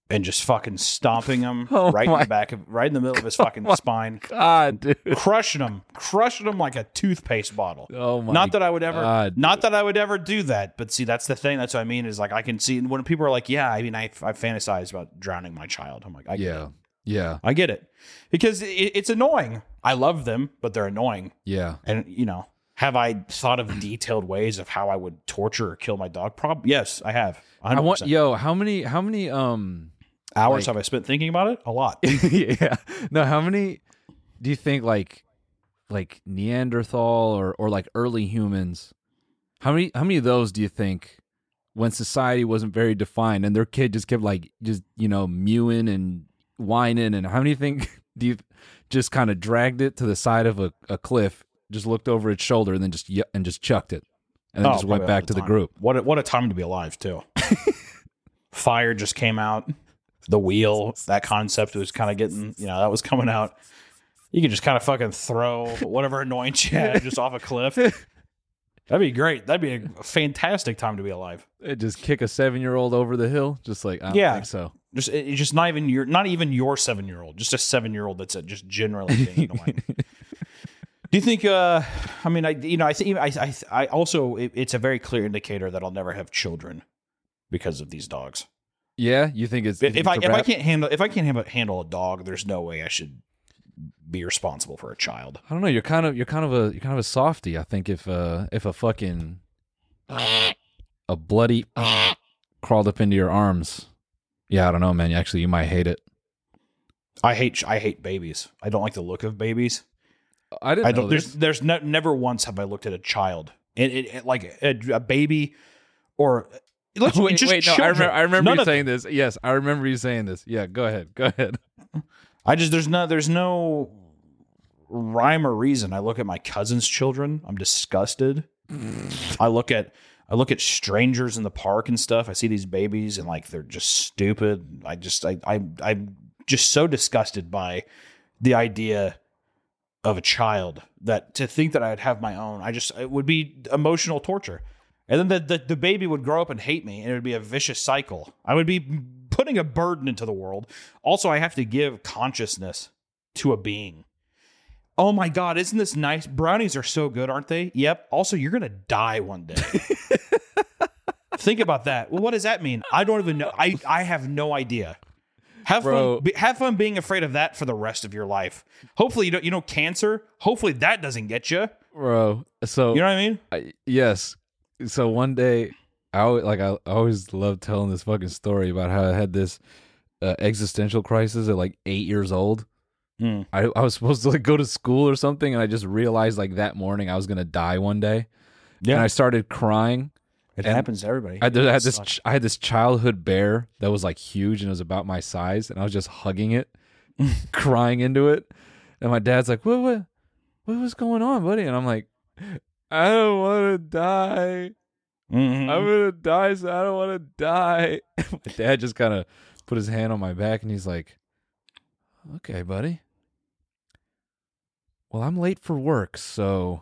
and just fucking stomping him [LAUGHS] Oh right in the back of, right in the middle of his [LAUGHS] oh fucking my spine, God, dude. crushing him, crushing him like a toothpaste bottle. Oh my not that I would ever, God. not that I would ever do that, but see, that's the thing. That's what I mean is like I can see when people are like, "Yeah, I mean, I I fantasize about drowning my child." I'm like, I Yeah. It. Yeah. I get it because it, it's annoying. I love them, but they're annoying. Yeah. And you know, have I thought of detailed ways of how I would torture or kill my dog? Prob yes, I have. 100%. I want yo, how many how many um hours like- have I spent thinking about it? A lot. [LAUGHS] yeah. No, how many do you think like like Neanderthal or or like early humans? How many how many of those do you think when society wasn't very defined and their kid just kept like just you know mewing and whining and how many think [LAUGHS] do you just kind of dragged it to the side of a, a cliff, just looked over its shoulder and then just and just chucked it and then Oh, just went back to the group. What a, what a time to be alive too. [LAUGHS] Fire just came out. the wheel, that concept was kind of getting, you know, that was coming out. You could just kind of fucking throw whatever annoyance you had just off a cliff. [LAUGHS] That'd be great. That'd be a fantastic time to be alive. It just kick a seven year old over the hill, just like I don't Yeah. think so. Just it's just not even your not even your seven year old, just a seven year old that's uh, just generally being [LAUGHS] annoying. Do you think? uh I mean, I you know, I think I I, I also it, it's a very clear indicator that I'll never have children because of these dogs. Yeah, you think it's If, if I if I can't handle if I can't handle, handle a dog, there's no way I should be responsible for a child. I don't know. You're kind of you're kind of a you're kind of a softy. I think if uh if a fucking a bloody [CLEARS THROAT] crawled up into your arms, yeah, I don't know, man. Actually, you might hate it. I hate I hate babies. I don't like the look of babies. I didn't. I don't. There's there's no, never once have I looked at a child, it, it, it- like a, a baby, or let's [LAUGHS] wait, just wait, no, I remember, I remember None you saying this. Yes, I remember you saying this. Yeah, go ahead, go ahead. [LAUGHS] I just there's no there's no rhyme or reason. I look at my cousin's children. I'm disgusted. I look at I look at strangers in the park and stuff. I see these babies and like they're just stupid. I just I I I'm just so disgusted by the idea of a child that to think that I'd have my own. I just it would be emotional torture. And then the, the the baby would grow up and hate me and it would be a vicious cycle. I would be putting a burden into the world. Also, I have to give consciousness to a being. Oh my God, isn't this nice? Brownies are so good, aren't they? Yep. Also, you're going to die one day. [LAUGHS] Think about that. Well, what does that mean? I don't even know. I, I have no idea. Have Bro. fun. Be, have fun being afraid of that for the rest of your life. Hopefully, you don't. You know, cancer. Hopefully, that doesn't get you. bro. So You know what I mean? I, yes. So one day, I always, like I, always love telling this fucking story about how I had this uh, existential crisis at like eight years old. Mm. I, I was supposed to like go to school or something, and I just realized like that morning I was gonna die one day, Yeah, and I started crying. it and happens to everybody. I, I had this Sucks. I had this childhood bear that was like huge and it was about my size, and I was just hugging it, [LAUGHS] crying into it, and my dad's like, "What what what was going on, buddy?" And I'm like, "I don't want to die." Mhm. I'm gonna die, so I don't want to die. [LAUGHS] My dad just kind of put his hand on my back and he's like, "Okay, buddy. Well, I'm late for work, so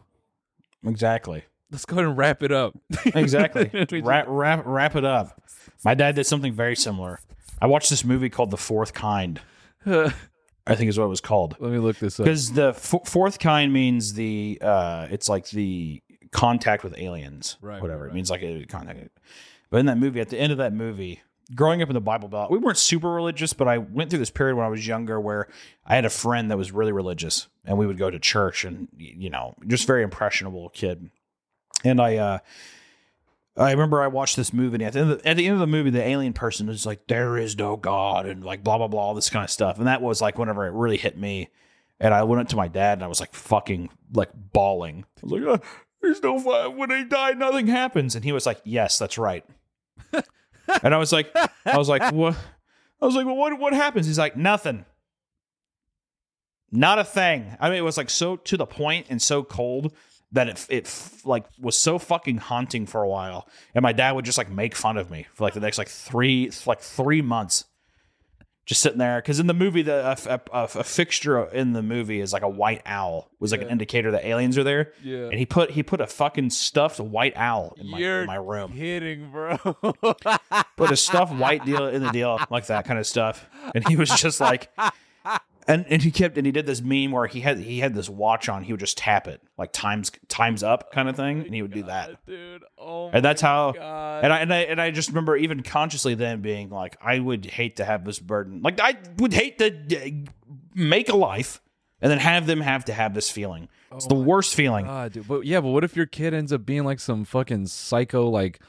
exactly. let's go ahead and wrap it up." [LAUGHS] Exactly. [LAUGHS] Wrap, wrap, wrap it up. My dad did something very similar. I watched this movie called The Fourth Kind. I think is what it was called. Let me look this up. Because the f- fourth kind means the uh, it's like the contact with aliens, Right, Whatever right, it means, like a contact. But in that movie, at the end of that movie, growing up in the Bible Belt, we weren't super religious, but I went through this period when I was younger where I had a friend that was really religious, and we would go to church, and you know, just very impressionable kid. And I, uh, I remember I watched this movie, and at the, end of the, at the end of the movie, the alien person is like, "There is no God," and like blah blah blah, all this kind of stuff. And that was like whenever it really hit me, and I went up to my dad, and I was like fucking like bawling. I was like, "Uh, "There's no fun. when they die, nothing happens," and he was like, "Yes, that's right." [LAUGHS] and I was like, I was like, what? I was like, well, what what happens? He's like, nothing. Not a thing. I mean, it was like so to the point and so cold that it it like was so fucking haunting for a while. And my dad would just like make fun of me for like the next like three like three months, just sitting there. Because in the movie, the a, a, a fixture in the movie is like a white owl was like an indicator that aliens are there. Yeah. And he put he put a fucking stuffed white owl in my, You're in my room kidding, bro. put a stuffed white deal in the deal, like that kind of stuff. And he was just like, and and he kept and he did this meme where he had he had this watch on. He would just tap it like times times up kind of thing, and he would do that. Dude, oh And that's how. God. And I and I and I just remember even consciously then being like, I would hate to have this burden. Like I would hate to make a life and then have them have to have this feeling. It's oh the worst feeling. Dude. But yeah, but what if your kid ends up being like some fucking psycho, like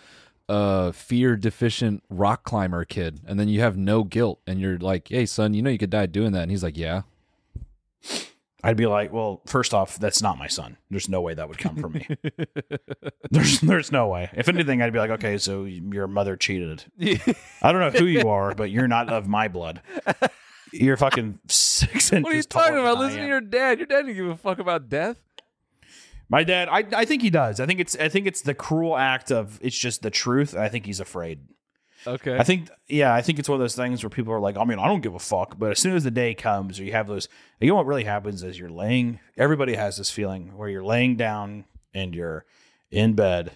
uh fear deficient rock climber kid, and then you have no guilt, and you're like, "Hey, son, you know you could die doing that," and he's like, "Yeah." [LAUGHS] I'd be like, well, first off, that's not my son. There's no way that would come from me. [LAUGHS] there's there's no way. If anything, I'd be like, okay, so your mother cheated. [LAUGHS] I don't know who you are, but you're not of my blood. You're fucking six inches. What are you talking about? Listen to your dad. Your dad didn't give a fuck about death. My dad, I I think he does. I think it's I think it's the cruel act of it's just the truth. and I think he's afraid. Okay. I think, yeah, I think it's one of those things where people are like, I mean, I don't give a fuck. But as soon as the day comes, or you have those, you know what really happens is you're laying. Everybody has this feeling where you're laying down and you're in bed,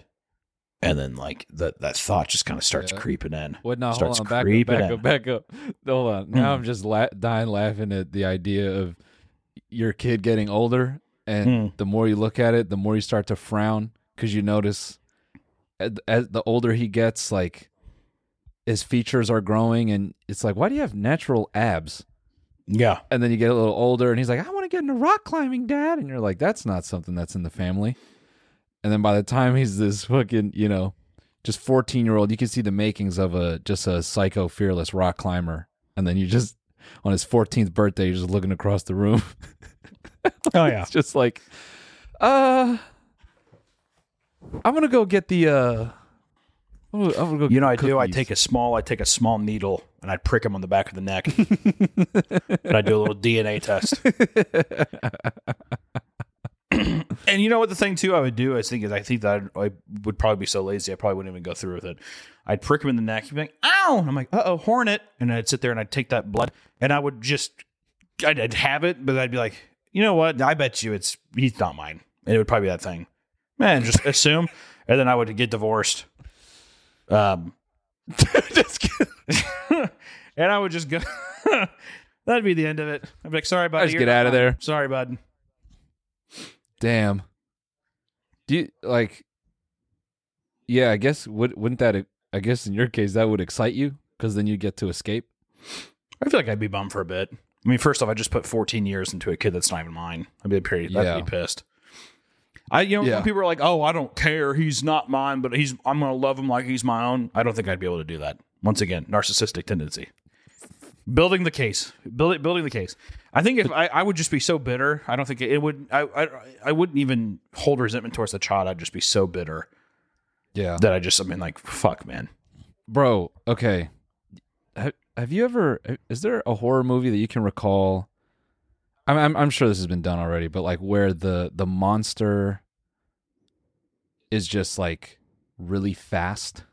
and then like that that thought just kind of starts Yeah. creeping in. What? No, hold starts on. Back up, creeping back in. up, back up. Hold on. Now Hmm. I'm just la- dying laughing at the idea of your kid getting older, and Hmm. the more you look at it, the more you start to frown because you notice as, as the older he gets, like his features are growing, and it's like, why do you have natural abs? Yeah, And then you get a little older, and he's like, I want to get into rock climbing, Dad. And you're like, that's not something that's in the family. And then by the time he's this fucking, you know, just 14 year old, you can see the makings of a just a psycho fearless rock climber. And then you just, on his 14th birthday, you're just looking across the room. [LAUGHS] oh yeah. it's just like, uh, I'm going to go get the, uh, I'm gonna, I'm gonna go You know, I get do. I cookies. take a small, I take a small needle and I prick him on the back of the neck, [LAUGHS] and I do a little DNA test. [CLEARS THROAT] and you know what? The thing too, I would do. I think is, I think that I would probably be so lazy, I probably wouldn't even go through with it. I'd prick him in the neck. He'd be like, "Ow!" And I'm like, "Uh oh, hornet!" And I'd sit there and I'd take that blood, and I would just, I'd, I'd have it, but I'd be like, you know what? I bet you it's he's not mine. And it would probably be that thing. Man, just assume, and then I would get divorced. Um, [LAUGHS] Just [LAUGHS] and I would just go. [LAUGHS] That'd be the end of it. I'd be like, "Sorry, bud. just get out of there. Sorry, bud." Damn. Do you like? Yeah, I guess would wouldn't that? I guess in your case that would excite you because then you get to escape. I feel like I'd be bummed for a bit. I mean, first off, I just put 14 years into a kid that's not even mine. I'd be pretty. I'd be pissed. I, you know, Yeah. people are like, "Oh, I don't care. He's not mine, but he's. I'm gonna love him like he's my own." I don't think I'd be able to do that. Once again, narcissistic tendency. Building the case, building building the case. I think if I, I would just be so bitter. I don't think it, would. I, I I wouldn't even hold resentment towards the child. I'd just be so bitter Yeah, that I just. I mean, like, fuck, man. bro. Okay. Have, you ever? Uh, is there a horror movie that you can recall? I'm, I'm I'm sure this has been done already, but like where the the monster is just like really fast.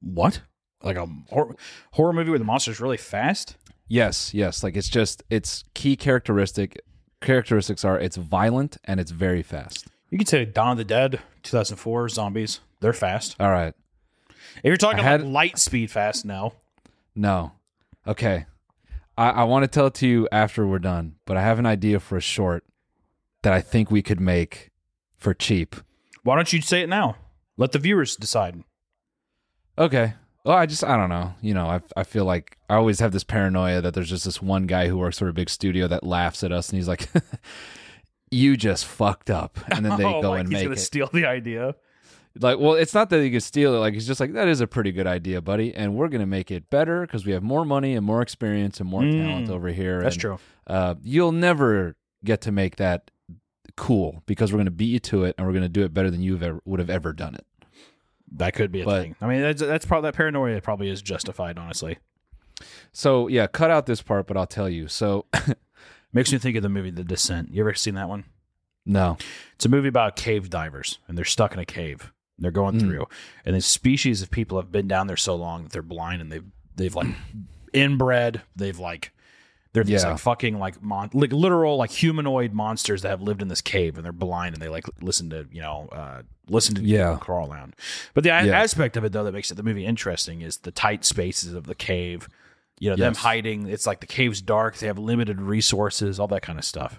What? Like a horror, horror movie where the monster's really fast? Yes, yes. Like it's just its key characteristic characteristics are it's violent and it's very fast. You could say Dawn of the Dead, 2004 zombies. They're fast. All right. If you're talking had- like light speed fast, no. No. Okay. I, I want to tell it to you after we're done, but I have an idea for a short that I think we could make for cheap. Why don't you say it now? Let the viewers decide. Okay. Well, I just I don't know. You know, I I feel like I always have this paranoia that there's just this one guy who works for a big studio that laughs at us and he's like, [LAUGHS] "You just fucked up," and then they [LAUGHS] Oh, go like and he's make gonna it. steal the idea. Like, well, it's not that he could steal it. Like, he's just like, that is a pretty good idea, buddy. And we're going to make it better because we have more money and more experience and more talent over here. Mm. That's and, true. Uh, you'll never get to make that cool because we're going to beat you to it and we're going to do it better than you ever, would have ever done it. That could be a But- thing. I mean, that's that's probably that paranoia probably is justified. Honestly, So, yeah, cut out this part, but I'll tell you. So, [LAUGHS] makes me think of the movie The Descent. You ever seen that one? no. It's a movie about cave divers, and they're stuck in a cave. They're going Mm. through, and this species of people have been down there so long that they're blind, and they've they've like [CLEARS THROAT] inbred. They've like they're these Yeah. like fucking like mon- like literal like humanoid monsters that have lived in this cave, and they're blind, and they like listen to you know uh, listen to Yeah. crawl around. But the Yeah. aspect of it though that makes it the movie interesting is the tight spaces of the cave. You know them hiding. It's like the cave's dark. They have limited resources. All that kind of stuff.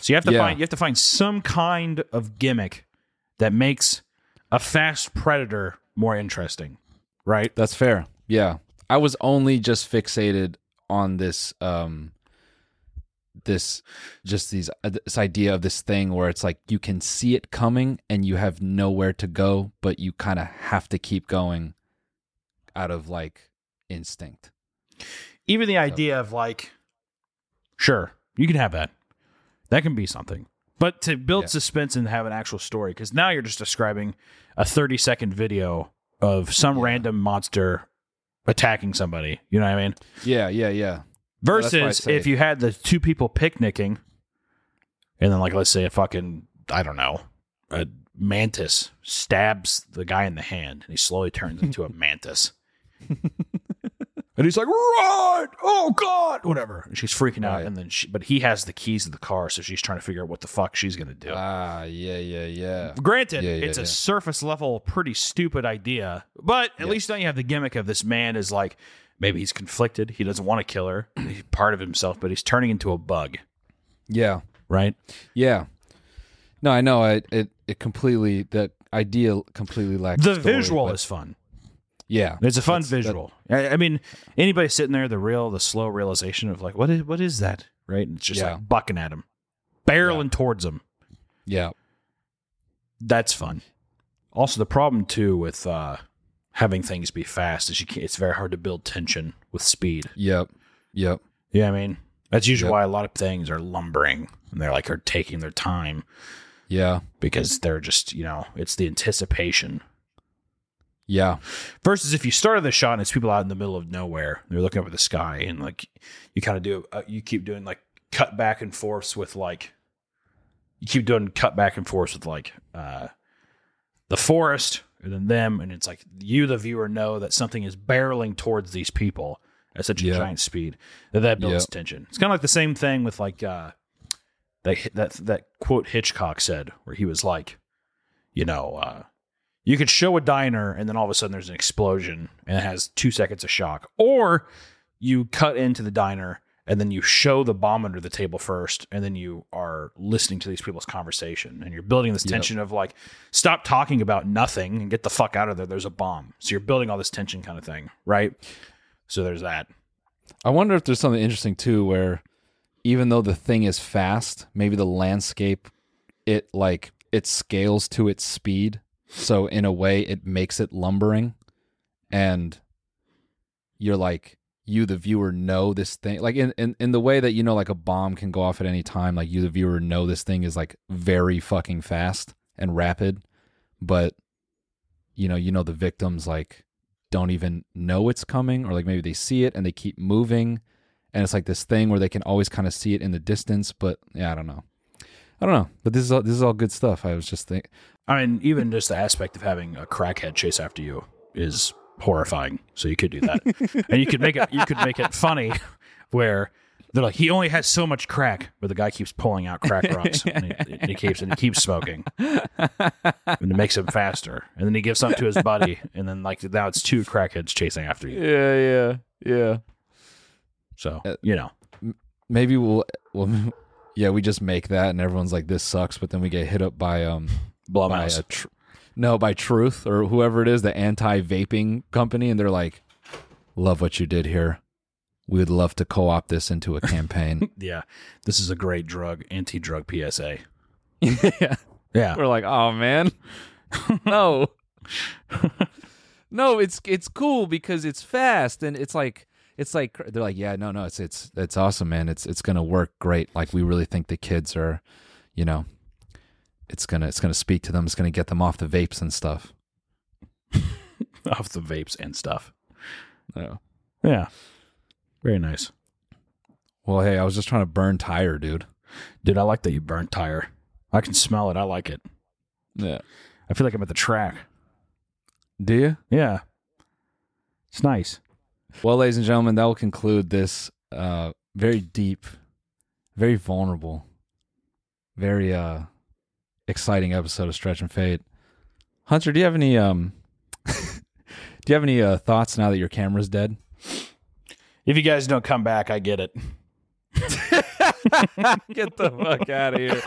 So you have to Yeah. find you have to find some kind of gimmick that makes a fast predator more interesting, right? That's fair. Yeah. I was only just fixated on this um this just these uh, this idea of this thing where it's like you can see it coming and you have nowhere to go but you kind of have to keep going out of like instinct. Even the idea of like, sure, you can have that. That can be something. But to build Yeah. suspense and have an actual story, because now you're just describing a 30 second video of some random monster attacking somebody. You know what I mean? Yeah, yeah, yeah. that's why I Versus say- if you had the two people picnicking, and then like let's say a fucking I don't know a mantis stabs the guy in the hand, and he slowly turns into a [LAUGHS] mantis. And he's like, "Run! Oh God!" Whatever. And she's freaking out, Right. and then she, but he has the keys of the car, so she's trying to figure out what the fuck she's gonna do. Ah, yeah, yeah, yeah. Granted, Yeah, yeah, it's a yeah. surface level, pretty stupid idea, but at least now you have the gimmick of this man is like maybe he's conflicted. He doesn't want to kill her. [CLEARS THROAT] He's part of himself, but he's turning into a bug, Yeah. right? Yeah. No, I know. I it it completely the idea completely lacks The story, visual but- is fun. Yeah. It's a fun That's- that- visual. I, mean, anybody sitting there, the real, the slow realization of like, what is what is that? Right? And it's just Yeah. like bucking at him, barreling towards him. yeah. That's fun. Also, the problem too with uh, having things be fast is you can't, it's very hard to build tension with speed. Yep. Yep. Yeah, I mean that's usually Yep. why a lot of things are lumbering and they're like are taking their time Yeah. because they're just you know it's the anticipation Yeah. versus if you started the shot and it's people out in the middle of nowhere they're looking up at the sky and like you kind of do uh, you keep doing like cut back and forth with like you keep doing cut back and forth with like uh the forest and then them and it's like you the viewer know that something is barreling towards these people at such a Yeah. giant speed that that builds Yep. tension it's kind of like the same thing with like uh that that that quote hitchcock said where he was like you know uh you could show a diner and then all of a sudden there's an explosion and it has two seconds of shock. Or you cut into the diner and then you show the bomb under the table first and then you are listening to these people's conversation and you're building this Yep. tension of like, stop talking about nothing and get the fuck out of there. There's a bomb. So you're building all this tension kind of thing, right? So there's that. I wonder if there's something interesting too where even though the thing is fast, maybe the landscape it like it scales to its speed. So in a way it makes it lumbering. And you're like you the viewer know this thing. Like in, in in the way that you know like a bomb can go off at any time like you the viewer know this thing is like very fucking fast and rapid. But you know you know the victims like don't even know it's coming or like maybe they see it and they keep moving. And it's like this thing where they can always kind of see it in the distance but yeah i don't know i don't know but this is all this is all good stuff i was just think I mean, even just the aspect of having a crackhead chase after you is horrifying. So you could do that, [LAUGHS] and you could make it. You could make it funny, where they're like, he only has so much crack, but the guy keeps pulling out crack rocks, and he, and [LAUGHS] he keeps and he keeps smoking, and it makes him faster. And then he gives some to his buddy, and then like now it's two crackheads chasing after you. yeah yeah yeah So Uh, you know, maybe we'll well yeah we just make that and everyone's like this sucks but then we get hit up by um by Blumhouse. a tr- no by truth or whoever it is the anti-vaping company and they're like love what you did here. We would love to co-opt this into a campaign. [LAUGHS] Yeah, this is a great drug, anti-drug PSA. [LAUGHS] yeah. Yeah, we're like oh man. [LAUGHS] No. No it's it's cool because it's fast and it's like it's like they're like yeah no no it's it's it's awesome man it's it's gonna work great like we really think the kids are you know it's gonna it's gonna speak to them it's gonna get them off the vapes and stuff [LAUGHS] off the vapes and stuff. yeah Yeah, very nice. well hey i was just trying to burn tire dude Dude, I like that you burnt tire. I can smell it. I like it. yeah I feel like I'm at the track. do you Yeah. It's nice. Well ladies and gentlemen that will conclude this uh very deep very vulnerable very uh exciting episode of stretch and fade. Hunter do you have any um [LAUGHS] do you have any uh thoughts now that your camera's dead? If you guys don't come back, I get it. [LAUGHS] get the fuck out of here